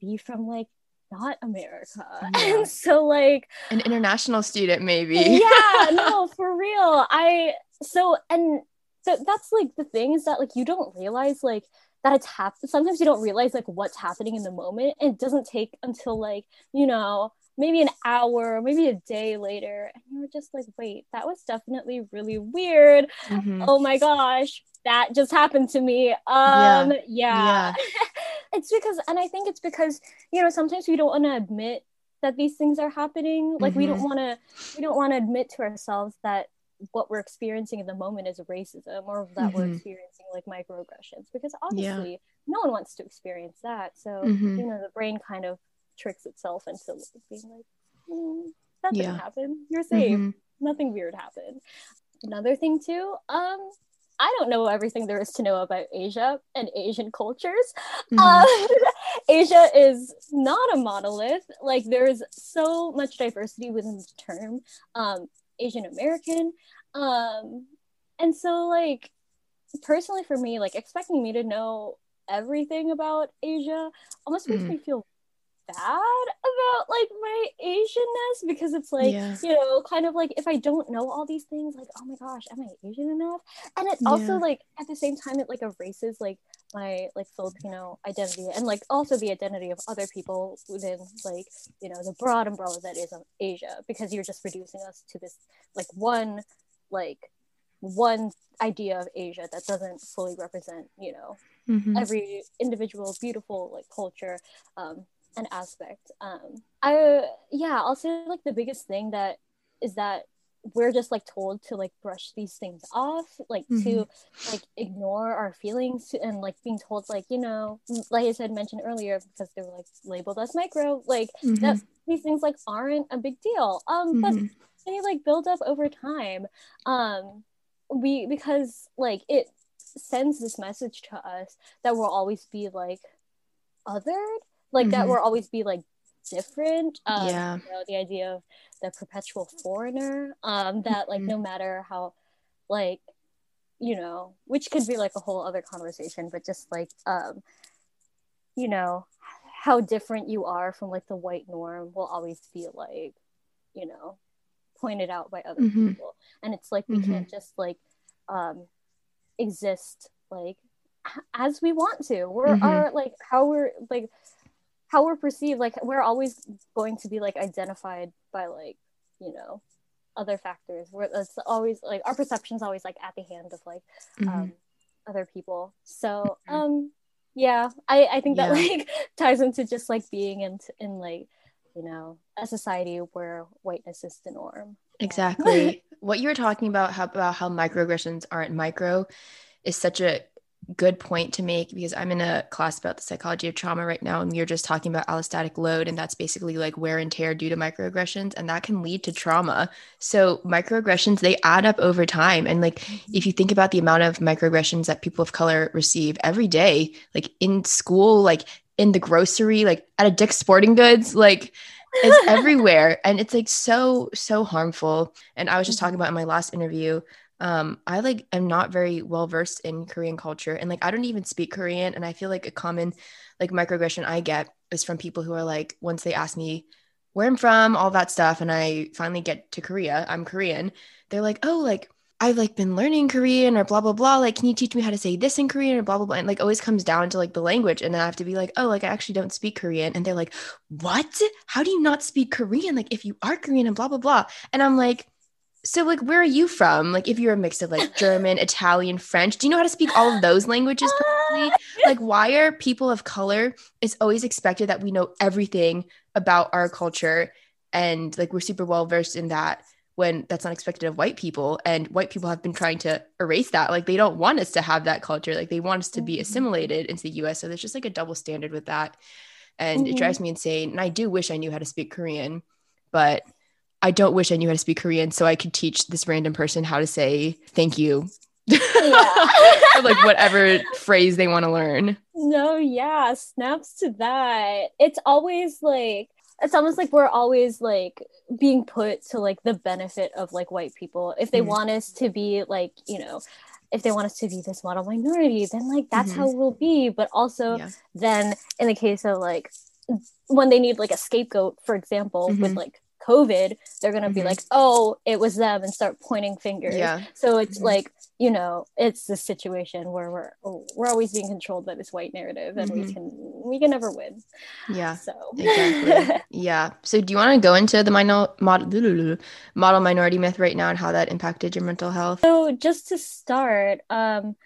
be from like not America. Yeah. And so like an international student, maybe. yeah, no, for real. I so and so that's like the thing is that like you don't realize like that it's happened. Sometimes you don't realize like what's happening in the moment. And it doesn't take until like you know maybe an hour, maybe a day later, and you were just like, wait, that was definitely really weird. Mm-hmm. Oh my gosh, that just happened to me. Um, yeah. yeah. yeah. it's because, and I think it's because, you know, sometimes we don't want to admit that these things are happening. Like mm-hmm. we don't mm-hmm. want to, we don't want to admit to ourselves that what we're experiencing in the moment is racism or that mm-hmm. we're experiencing like microaggressions because obviously yeah. no one wants to experience that. So, mm-hmm. you know, the brain kind of tricks itself into being like, mm, that didn't yeah. happen. You're safe. Mm-hmm. Nothing weird happened. Another thing too, um, I don't know everything there is to know about Asia and Asian cultures. Mm-hmm. Uh, Asia is not a monolith. Like there's so much diversity within the term um, Asian American. Um, and so like personally for me, like expecting me to know everything about Asia almost makes mm-hmm. me feel bad about like my Asianness because it's like, yeah. you know, kind of like if I don't know all these things, like, oh my gosh, am I Asian enough? And it yeah. also like at the same time it like erases like my like Filipino identity and like also the identity of other people within like, you know, the broad umbrella that is of Asia because you're just reducing us to this like one like one idea of Asia that doesn't fully represent, you know, mm-hmm. every individual beautiful like culture um, an aspect. Um, I yeah, I'll say like the biggest thing that is that we're just like told to like brush these things off like mm-hmm. to like ignore our feelings and like being told like you know like i said mentioned earlier because they were like labeled as micro like mm-hmm. that these things like aren't a big deal um mm-hmm. but they like build up over time um we because like it sends this message to us that we'll always be like othered like mm-hmm. that will always be like different um, yeah you know, the idea of the perpetual foreigner um that like mm-hmm. no matter how like you know which could be like a whole other conversation but just like um you know how different you are from like the white norm will always be like you know pointed out by other mm-hmm. people and it's like we mm-hmm. can't just like um exist like as we want to we're mm-hmm. our like how we're like how we're perceived like we're always going to be like identified by like you know other factors where it's always like our perception's always like at the hand of like mm-hmm. um other people so mm-hmm. um yeah i i think yeah. that like ties into just like being in in like you know a society where whiteness is the norm exactly what you were talking about how, about how microaggressions aren't micro is such a good point to make because I'm in a class about the psychology of trauma right now, and are just talking about allostatic load, and that's basically like wear and tear due to microaggressions, and that can lead to trauma. So microaggressions they add up over time, and like mm-hmm. if you think about the amount of microaggressions that people of color receive every day, like in school, like in the grocery, like at a Dick's Sporting Goods, like it's everywhere, and it's like so so harmful. And I was just talking about in my last interview um i like am not very well versed in korean culture and like i don't even speak korean and i feel like a common like microaggression i get is from people who are like once they ask me where i'm from all that stuff and i finally get to korea i'm korean they're like oh like I've like been learning Korean or blah blah blah. Like, can you teach me how to say this in Korean or blah blah blah? And like always comes down to like the language. And then I have to be like, oh, like I actually don't speak Korean. And they're like, what? How do you not speak Korean? Like if you are Korean and blah blah blah. And I'm like, so like where are you from? Like if you're a mix of like German, Italian, French, do you know how to speak all of those languages perfectly? Like why are people of color it's always expected that we know everything about our culture and like we're super well versed in that when that's not expected of white people and white people have been trying to erase that like they don't want us to have that culture like they want us to be mm-hmm. assimilated into the US so there's just like a double standard with that and mm-hmm. it drives me insane and I do wish I knew how to speak Korean but I don't wish I knew how to speak Korean so I could teach this random person how to say thank you yeah. like whatever phrase they want to learn. No, yeah, snaps to that. It's always like it's almost like we're always like being put to like the benefit of like white people if they mm want us to be like you know if they want us to be this model minority then like that's mm-hmm. how we'll be but also yeah. then in the case of like when they need like a scapegoat for example mm-hmm. with like COVID, they're gonna mm-hmm. be like, oh, it was them and start pointing fingers. Yeah. So it's mm-hmm. like, you know, it's the situation where we're we're always being controlled by this white narrative and mm-hmm. we can we can never win. Yeah. So exactly. yeah. So do you want to go into the model, model model minority myth right now and how that impacted your mental health? So just to start, um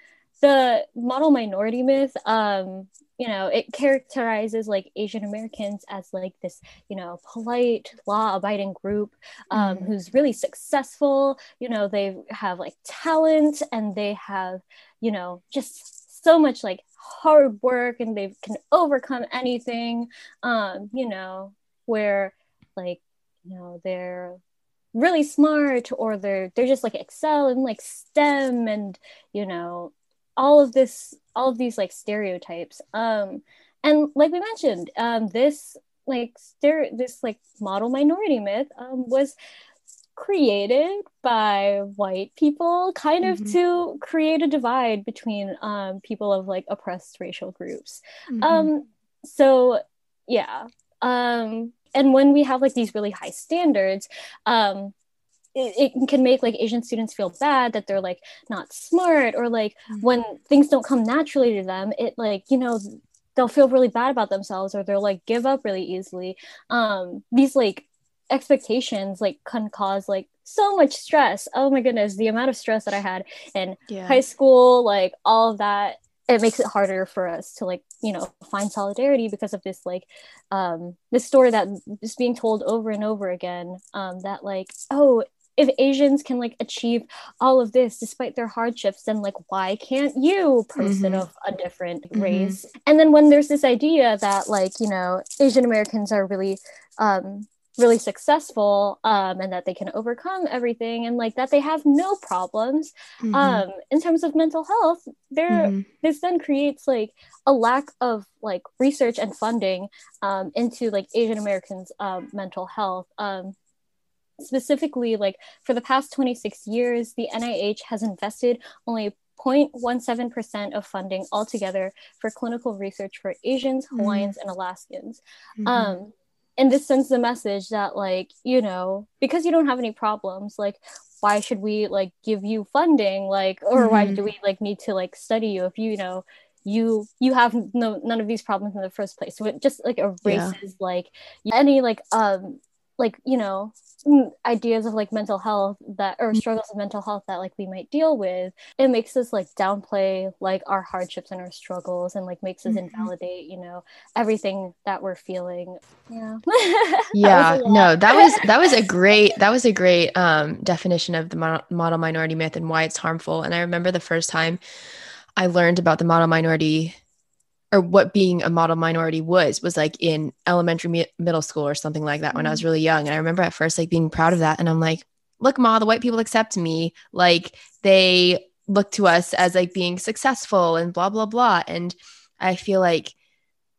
the model minority myth um you know it characterizes like asian americans as like this you know polite law abiding group um, mm-hmm. who's really successful you know they have like talent and they have you know just so much like hard work and they can overcome anything um you know where like you know they're really smart or they're they're just like excel in like stem and you know all of this all of these like stereotypes um and like we mentioned um this like stereo this like model minority myth um was created by white people kind of mm-hmm. to create a divide between um people of like oppressed racial groups mm-hmm. um so yeah um and when we have like these really high standards um it, it, can make like asian students feel bad that they're like not smart or like mm-hmm. when things don't come naturally to them it like you know they'll feel really bad about themselves or they'll like give up really easily um these like expectations like can cause like so much stress oh my goodness the amount of stress that i had in yeah. high school like all of that it makes it harder for us to like you know find solidarity because of this like um this story that is being told over and over again um that like oh if Asians can like achieve all of this despite their hardships, then like why can't you, person mm-hmm. of a different mm-hmm. race? And then when there's this idea that like you know Asian Americans are really um, really successful um, and that they can overcome everything and like that they have no problems mm-hmm. um, in terms of mental health there mm-hmm. this then creates like a lack of like research and funding um, into like asian americans um, mental health um, specifically like for the past 26 years the nih has invested only 0.17% of funding altogether for clinical research for asians mm-hmm. hawaiians and alaskans mm-hmm. um, and this sends the message that like you know because you don't have any problems like why should we like give you funding like or mm-hmm. why do we like need to like study you if you, you know you you have no none of these problems in the first place so it just like erases yeah. like any like um like you know ideas of like mental health that or mm-hmm. struggles of mental health that like we might deal with it makes us like downplay like our hardships and our struggles and like makes us mm-hmm. invalidate you know everything that we're feeling yeah yeah no that was that was a great that was a great um definition of the model minority myth and why it's harmful and i remember the first time i learned about the model minority or what being a model minority was was like in elementary mi- middle school or something like that mm-hmm. when i was mm-hmm. really young and i remember at first like being proud of that and i'm like look ma the white people accept me like they look to us as like being successful and blah blah blah and i feel like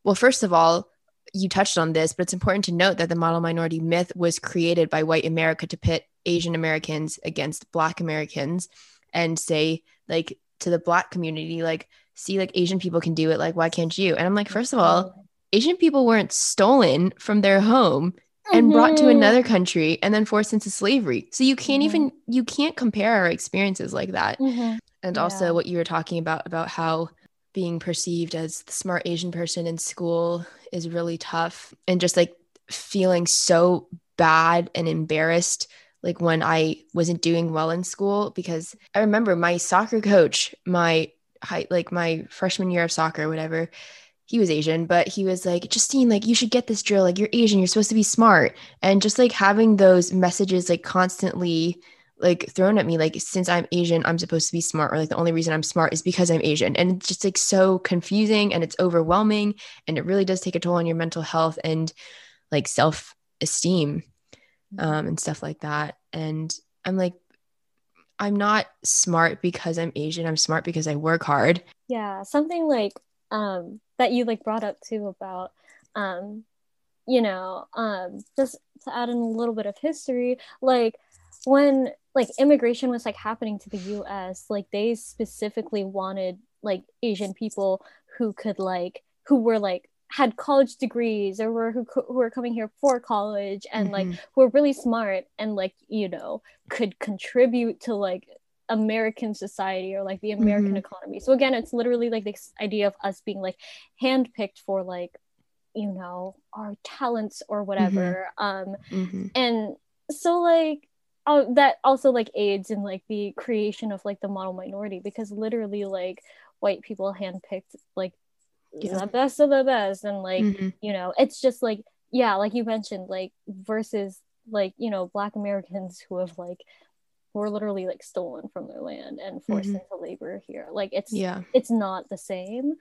well first of all you touched on this but it's important to note that the model minority myth was created by white america to pit asian americans against black americans and say like to the black community like see like Asian people can do it. Like, why can't you? And I'm like, first of all, Asian people weren't stolen from their home and mm-hmm. brought to mm-hmm. another country and then forced into slavery. So you can't mm-hmm. even you can't compare our experiences like that. Mm-hmm. And yeah. also what you were talking about about how being perceived as the smart Asian person in school is really tough and just like feeling so bad and embarrassed like when I wasn't doing well in school because I remember my soccer coach, my high, like my freshman year of soccer, whatever, he was Asian, but he was like, Justine, like you should get this drill. Like you're Asian, you're supposed to be smart. And just like having those messages like constantly like thrown at me, like since I'm Asian, I'm supposed to be smart, or like the only reason I'm smart is because I'm Asian. And it's just like so confusing and it's overwhelming. And it really does take a toll on your mental health and like self esteem. Um, and stuff like that. And I'm like, I'm not smart because I'm Asian. I'm smart because I work hard. Yeah, something like um, that you like brought up too about um, you know, um, just to add in a little bit of history, like when like immigration was like happening to the US, like they specifically wanted like Asian people who could like who were like had college degrees or were who, who were coming here for college and mm-hmm. like who were really smart and like you know could contribute to like American society or like the American mm-hmm. economy. So again, it's literally like this idea of us being like handpicked for like you know our talents or whatever. Mm-hmm. Um, mm-hmm. and so like uh, that also like aids in like the creation of like the model minority because literally like white people handpicked like yeah. the best of the best and like mm-hmm. you know it's just like yeah like you mentioned like versus like you know black americans who have like were literally like stolen from their land and forced mm-hmm. into labor here like it's yeah it's not the same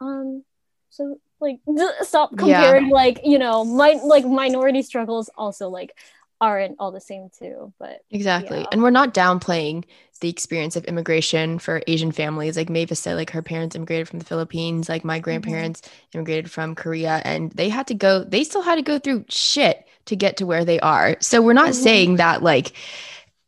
um so like stop comparing yeah. like you know my like minority struggles also like aren't all the same too but exactly yeah. and we're not downplaying the experience of immigration for asian families like mavis said like her parents immigrated from the philippines like my mm-hmm. grandparents mm-hmm. immigrated from korea and they had to go they still had to go through shit to get to where they are so we're not mm-hmm. saying that like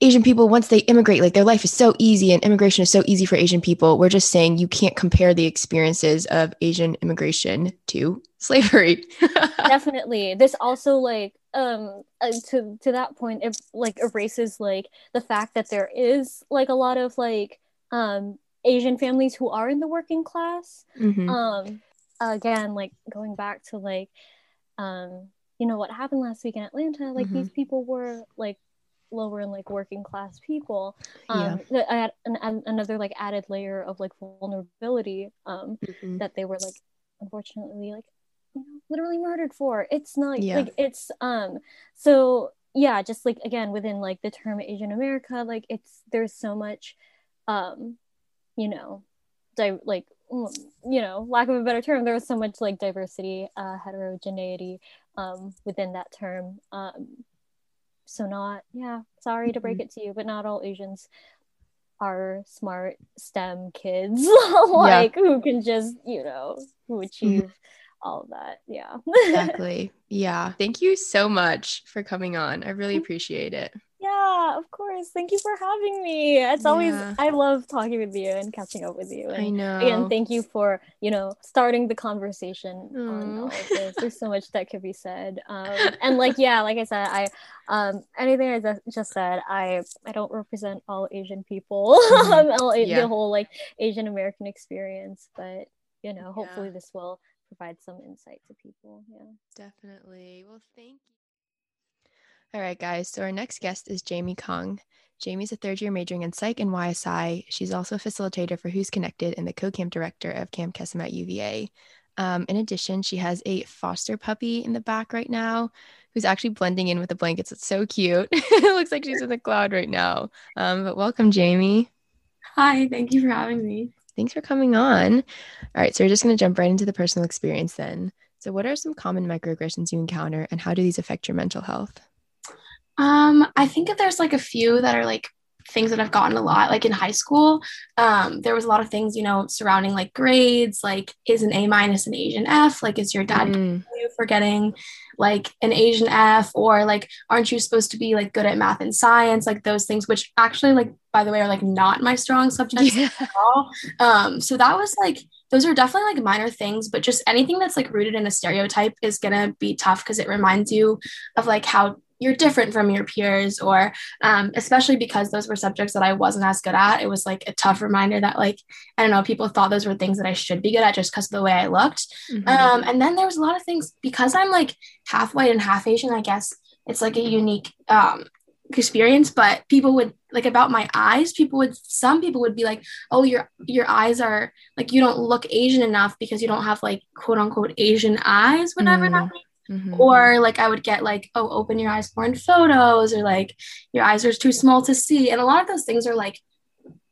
Asian people, once they immigrate, like their life is so easy and immigration is so easy for Asian people. We're just saying you can't compare the experiences of Asian immigration to slavery. Definitely. This also like um uh, to to that point it like erases like the fact that there is like a lot of like um asian families who are in the working class mm-hmm. um again like going back to like um you know what happened last week in atlanta like mm-hmm. these people were like lower and like working class people um yeah. add an, an, another like added layer of like vulnerability um mm-hmm. that they were like unfortunately like you know, literally murdered for. It's not yeah. like it's um so yeah, just like again within like the term Asian America, like it's there's so much um you know di- like mm, you know lack of a better term there's so much like diversity uh heterogeneity um within that term um so not yeah sorry to break mm-hmm. it to you but not all asians are smart stem kids like yeah. who can just you know who achieve mm-hmm all of that. Yeah. exactly. Yeah. Thank you so much for coming on. I really appreciate it. Yeah, of course. Thank you for having me. It's yeah. always I love talking with you and catching up with you. And I know. Again, thank you for, you know, starting the conversation mm. on all of this. There's so much that could be said. Um, and like yeah, like I said, I um anything I just said, I I don't represent all Asian people, mm-hmm. all, yeah. the whole like Asian American experience, but you know, hopefully yeah. this will provide some insight to people. Yeah. Definitely. Well, thank you. All right, guys. So our next guest is Jamie Kong. Jamie's a third year majoring in psych and YSI. She's also a facilitator for Hoos Connected and the co-camp director of Camp Kesem at UVA. Um, in addition, she has a foster puppy in the back right now who's actually blending in with the blankets. It's so cute. it looks like she's in the cloud right now. Um, but welcome, Jamie. Hi, thank you for having me. Thanks for coming on. All right, so we're just going to jump right into the personal experience then. So, what are some common microaggressions you encounter, and how do these affect your mental health? Um, I think that there's like a few that are like things that I've gotten a lot. Like in high school, um, there was a lot of things, you know, surrounding like grades, like is an A minus an Asian F? Like, is your dad mm. you for getting like an Asian F? Or like, aren't you supposed to be like good at math and science? Like those things, which actually, like, by the way, are like not my strong subjects yeah. at all. Um, so that was like those are definitely like minor things, but just anything that's like rooted in a stereotype is gonna be tough because it reminds you of like how you're different from your peers or um, especially because those were subjects that i wasn't as good at it was like a tough reminder that like i don't know people thought those were things that i should be good at just because of the way i looked mm-hmm. um, and then there was a lot of things because i'm like half white and half asian i guess it's like a unique um, experience but people would like about my eyes people would some people would be like oh your your eyes are like you don't look asian enough because you don't have like quote unquote asian eyes whatever mm. that means Mm-hmm. Or like I would get like, oh, open your eyes more in photos, or like your eyes are too small to see. And a lot of those things are like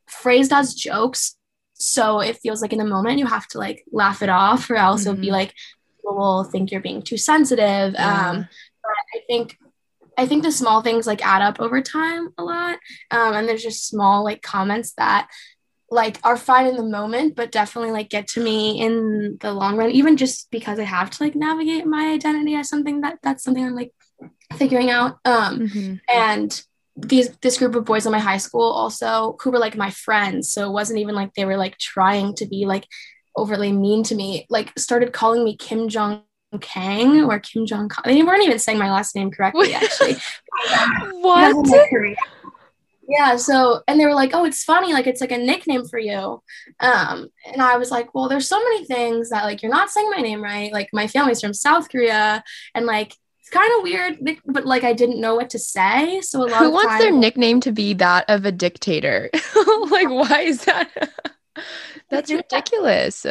phrased as jokes. So it feels like in the moment you have to like laugh it off, or else mm-hmm. it'll be like people will think you're being too sensitive. Yeah. Um, but I think I think the small things like add up over time a lot. Um, and there's just small like comments that like are fine in the moment but definitely like get to me in the long run even just because i have to like navigate my identity as something that that's something i'm like figuring out. Um mm-hmm. and these this group of boys in my high school also who were like my friends so it wasn't even like they were like trying to be like overly mean to me like started calling me kim jong kang or kim jong they weren't even saying my last name correctly actually. What yeah so and they were like oh it's funny like it's like a nickname for you. Um and i was like well there's so many things that like you're not saying my name right like my family's from south korea and like it's kind of weird but like i didn't know what to say. So a lot who wants time, their nickname to be that of a dictator? Like why is that that's ridiculous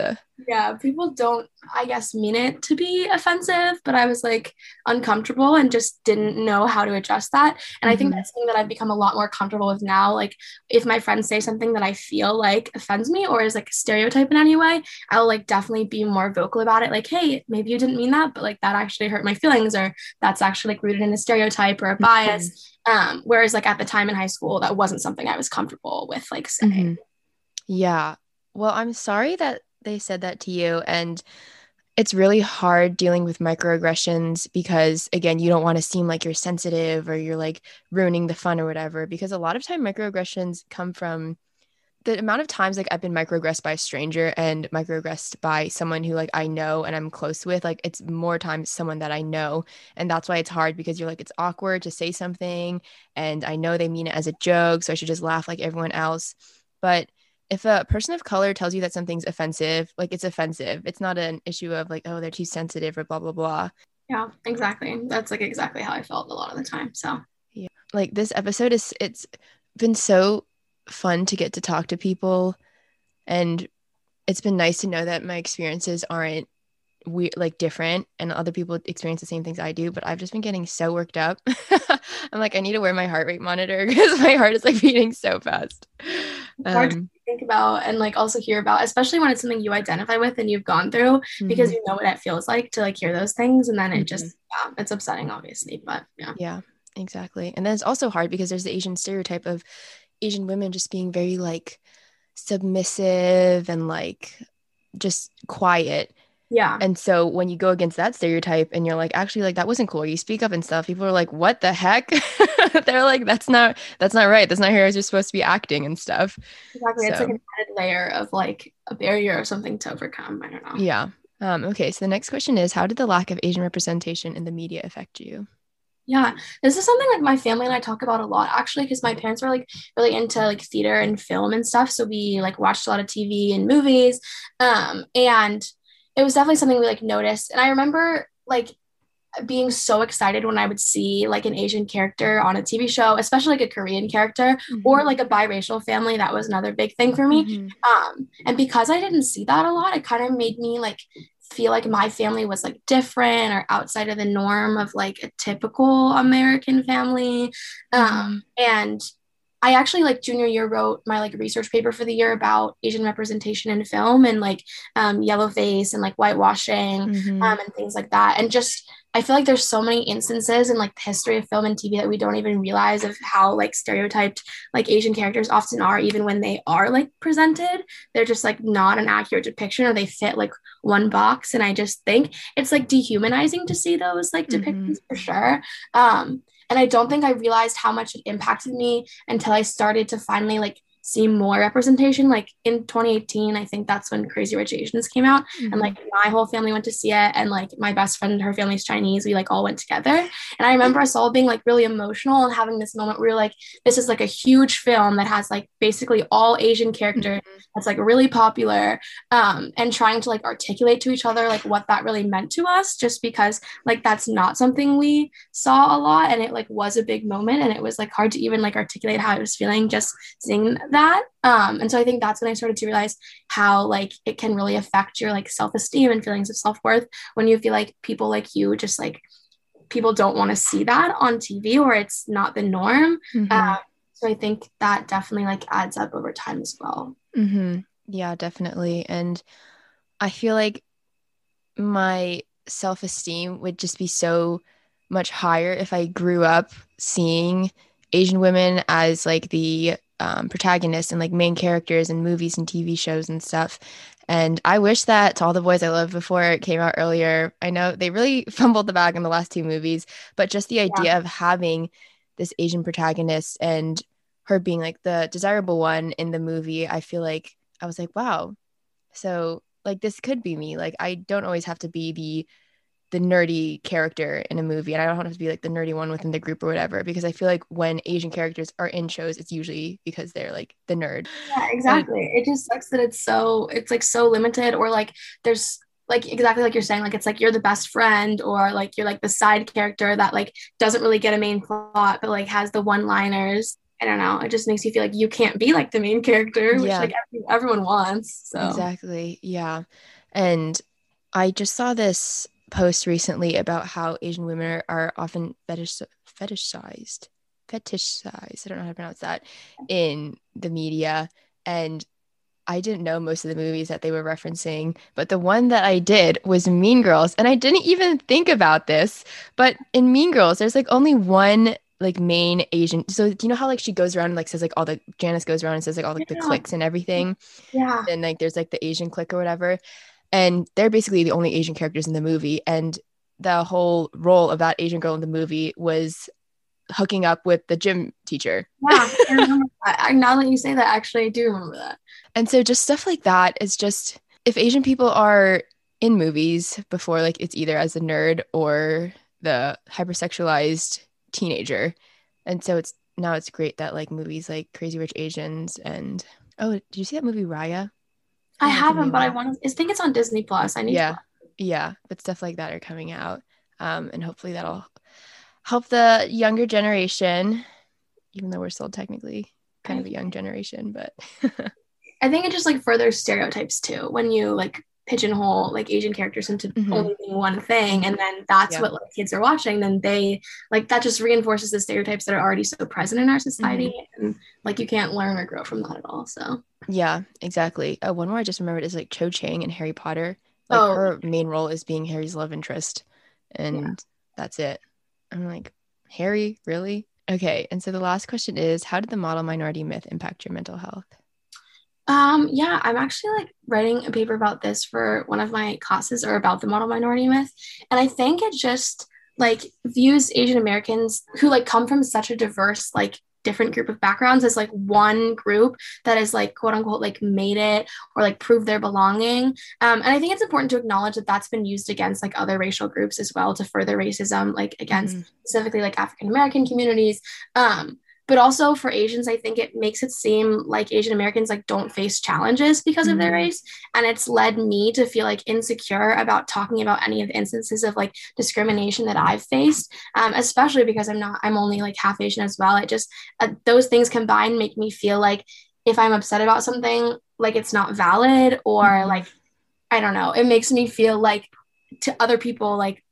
yeah people don't i guess mean it to be offensive but i was like uncomfortable and just didn't know how to adjust that and mm-hmm. i think mm-hmm. that's something that i've become a lot more comfortable with now like if my friends say something that i feel like offends me or is like a stereotype in any way i'll like definitely be more vocal about it like hey maybe you didn't mean that but like that actually hurt my feelings or that's actually like rooted in a stereotype or a bias mm-hmm. um whereas like at the time in high school that wasn't something i was comfortable with like saying mm-hmm. Yeah well i'm sorry that they said that to you and it's really hard dealing with microaggressions because again you don't want to seem like you're sensitive or you're like ruining the fun or whatever because a lot of time microaggressions come from the amount of times like I've been microaggressed by a stranger and microaggressed by someone who like I know and I'm close with, like it's more times someone that I know. And that's why it's hard because you're like, it's awkward to say something and I know they mean it as a joke. So I should just laugh like everyone else. But if a person of color tells you that something's offensive, like it's offensive. It's not an issue of like, oh, they're too sensitive or blah, blah, blah. Yeah, exactly. That's like exactly how I felt a lot of the time. So, yeah. Like this episode is, it's been so fun to get to talk to people. And it's been nice to know that my experiences aren't we like different and other people experience the same things I do, but I've just been getting so worked up. I'm like, I need to wear my heart rate monitor because my heart is like beating so fast. Um, think about and like also hear about, especially when it's something you identify with and you've gone through mm-hmm. because you know what it feels like to like hear those things. And then it mm-hmm. just, yeah, it's upsetting, obviously. But yeah. Yeah, exactly. And then it's also hard because there's the Asian stereotype of Asian women just being very like submissive and like just quiet yeah. And so when you go against that stereotype and you're like, actually, like that wasn't cool. You speak up and stuff. People are like, what the heck? They're like, that's not that's not right. That's not how you're supposed to be acting and stuff. Exactly. So, it's like an added layer of like a barrier or something to overcome. I don't know. Yeah. Um, okay. So the next question is, how did the lack of Asian representation in the media affect you? Yeah, this is something like my family and I talk about a lot actually because my parents were like really into like theater and film and stuff. So we like watched a lot of TV and movies. Um, and it was definitely something we like noticed. And I remember like being so excited when I would see like an Asian character on a TV show, especially like a Korean character mm-hmm. or like a biracial family. That was another big thing for me. Mm-hmm. Um, and because I didn't see that a lot, it kind of made me like feel like my family was like different or outside of the norm of like a typical American family. Um, mm-hmm. and I actually like junior year wrote my like research paper for the year about Asian representation in film and like um, yellow face and like whitewashing mm-hmm. um, and things like that. And just I feel like there's so many instances in like the history of film and TV that we don't even realize of how like stereotyped like Asian characters often are, even when they are like presented. They're just like not an accurate depiction or they fit like one box. And I just think it's like dehumanizing to see those like depictions mm-hmm. for sure. Um, and I don't think I realized how much it impacted me until I started to finally like see more representation. Like in 2018, I think that's when Crazy Rich Asians came out. Mm-hmm. And like my whole family went to see it. And like my best friend and her family's Chinese. We like all went together. And I remember us all being like really emotional and having this moment where we like, this is like a huge film that has like basically all Asian characters mm-hmm. that's like really popular. Um, and trying to like articulate to each other like what that really meant to us, just because like that's not something we saw a lot. And it like was a big moment. And it was like hard to even like articulate how I was feeling just seeing that um and so i think that's when i started to realize how like it can really affect your like self-esteem and feelings of self-worth when you feel like people like you just like people don't want to see that on tv or it's not the norm mm-hmm. uh, so i think that definitely like adds up over time as well mm-hmm. yeah definitely and i feel like my self-esteem would just be so much higher if i grew up seeing asian women as like the um, protagonists and like main characters in movies and TV shows and stuff. And I wish that to all the boys I loved before it came out earlier. I know they really fumbled the bag in the last two movies, but just the idea yeah. of having this Asian protagonist and her being like the desirable one in the movie, I feel like I was like, wow. So like this could be me. Like I don't always have to be the the nerdy character in a movie and I don't have to be like the nerdy one within the group or whatever because I feel like when Asian characters are in shows it's usually because they're like the nerd. Yeah, exactly. it just sucks that it's so it's like so limited or like there's like exactly like you're saying like it's like you're the best friend or like you're like the side character that like doesn't really get a main plot but like has the one liners I don't know. It just makes you feel like you can't be like the main character, which yeah. like every, everyone wants. So exactly, yeah. And I just saw this post recently about how Asian women are, often fetish fetishized, fetishized. I don't know how to pronounce that in the media, and I didn't know most of the movies that they were referencing, but the one that I did was Mean Girls, and I didn't even think about this, but in Mean Girls, there's like only one like main Asian. So do you know how like she goes around and like says like all the Janis goes around and says like all like the clicks and everything. Yeah. And like there's like the Asian click or whatever and they're basically the only Asian characters in the movie. And the whole role of that Asian girl in the movie was hooking up with the gym teacher. Yeah, I now that you say that, actually, I do remember that. And so, just stuff like that is just if Asian people are in movies before, like it's either as a nerd or the hypersexualized teenager. And so, it's now it's great that like movies like Crazy Rich Asians and oh, did you see that movie Raya? I haven't, but I want to. I think it's on Disney Plus. I need. Yeah, to- yeah, but stuff like that are coming out, um, and hopefully that'll help the younger generation. Even though we're still technically kind of a young generation, but I think it just like further stereotypes too when you like pigeonhole like Asian characters into mm-hmm. only being one thing, and then that's yeah. what like, kids are watching. Then they like that just reinforces the stereotypes that are already so present in our society, mm-hmm. and like you can't learn or grow from that at all. So yeah, exactly. Uh, one more I just remembered is like Cho Chang in Harry Potter. Like oh. her main role is being Harry's love interest, and yeah. that's it. I'm like, Harry, really? Okay. And so the last question is, how did the model minority myth impact your mental health? Um, yeah, I'm actually like writing a paper about this for one of my classes or about the model minority myth. And I think it just like views Asian Americans who like come from such a diverse like different group of backgrounds as like one group that is like quote unquote like made it or like prove their belonging um, and i think it's important to acknowledge that that's been used against like other racial groups as well to further racism like against mm-hmm. specifically like african american communities um, but also for asians i think it makes it seem like asian americans like don't face challenges because mm-hmm. of their mm-hmm. race and it's led me to feel like insecure about talking about any of the instances of like discrimination that i've faced um, especially because i'm not i'm only like half asian as well it just uh, those things combined make me feel like if i'm upset about something like it's not valid or mm-hmm. like i don't know it makes me feel like to other people like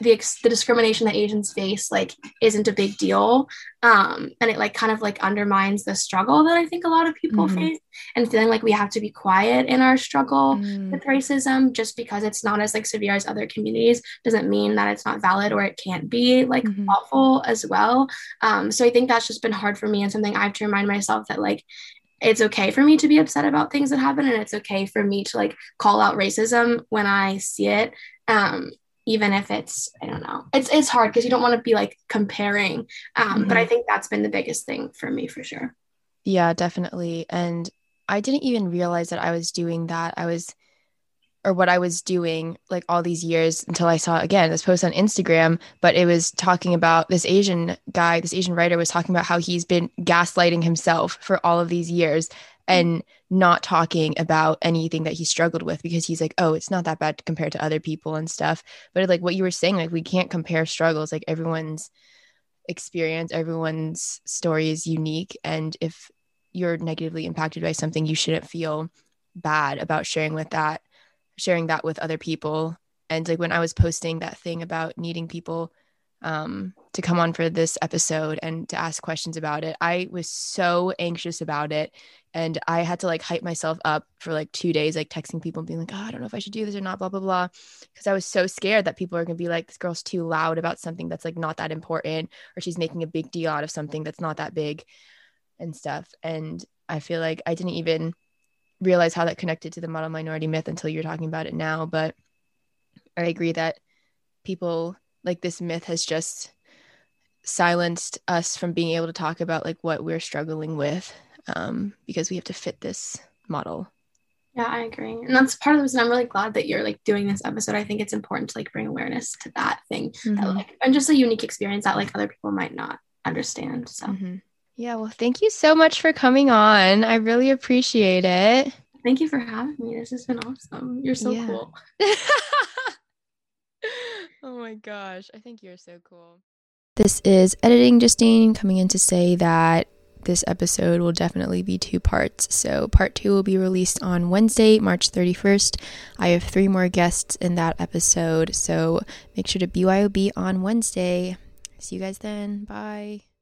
the ex- the discrimination that Asians face like isn't a big deal, um, and it like kind of like undermines the struggle that I think a lot of people mm-hmm. face, and feeling like we have to be quiet in our struggle mm. with racism just because it's not as like severe as other communities doesn't mean that it's not valid or it can't be like mm-hmm. awful as well. Um, so I think that's just been hard for me and something I have to remind myself that like it's okay for me to be upset about things that happen and it's okay for me to like call out racism when I see it um, even if it's i don't know it's it's hard because you don't want to be like comparing um, mm-hmm. but i mm-hmm. think that's been the biggest thing for me for sure Yeah, definitely. And I didn't even realize that I was doing that. I was or what I was doing like all these years until I saw again this post on Instagram, but it was talking about this Asian guy, this Asian writer was talking about how he's been gaslighting himself for all of these years and not talking about anything that he struggled with because he's like, oh, it's not that bad compared to other people and stuff. But like what you were saying, like we can't compare struggles. Like everyone's experience, everyone's story is unique. And if you're negatively impacted by something, you shouldn't feel bad about sharing with that sharing that with other people and like when i was posting that thing about needing people um, to come on for this episode and to ask questions about it i was so anxious about it and i had to like hype myself up for like two days like texting people and being like oh i don't know if i should do this or not blah blah blah because i was so scared that people are to be like this girl's too loud about something that's like not that important or she's making a big deal out of something that's not that big and stuff and i feel like i didn't even realize how that connected to the model minority myth until you're talking about it now. But I agree that people like this myth has just silenced us from being able to talk about like what we're struggling with um, because we have to fit this model. Yeah, I agree. And that's part of the reason I'm really glad that you're like doing this episode. I think it's important to like bring awareness to that thing mm-hmm. that like and just a unique experience that like other people might not understand. So mm-hmm. Yeah, well, thank you so much for coming on. I really appreciate it. Thank you for having me. This has been awesome. You're so yeah. cool. oh my gosh. I think you're so cool. This is Editing Justine coming in to say that this episode will definitely be two parts. So, part two will be released on Wednesday, March 31st. I have three more guests in that episode. So, make sure to BYOB on Wednesday. See you guys then. Bye.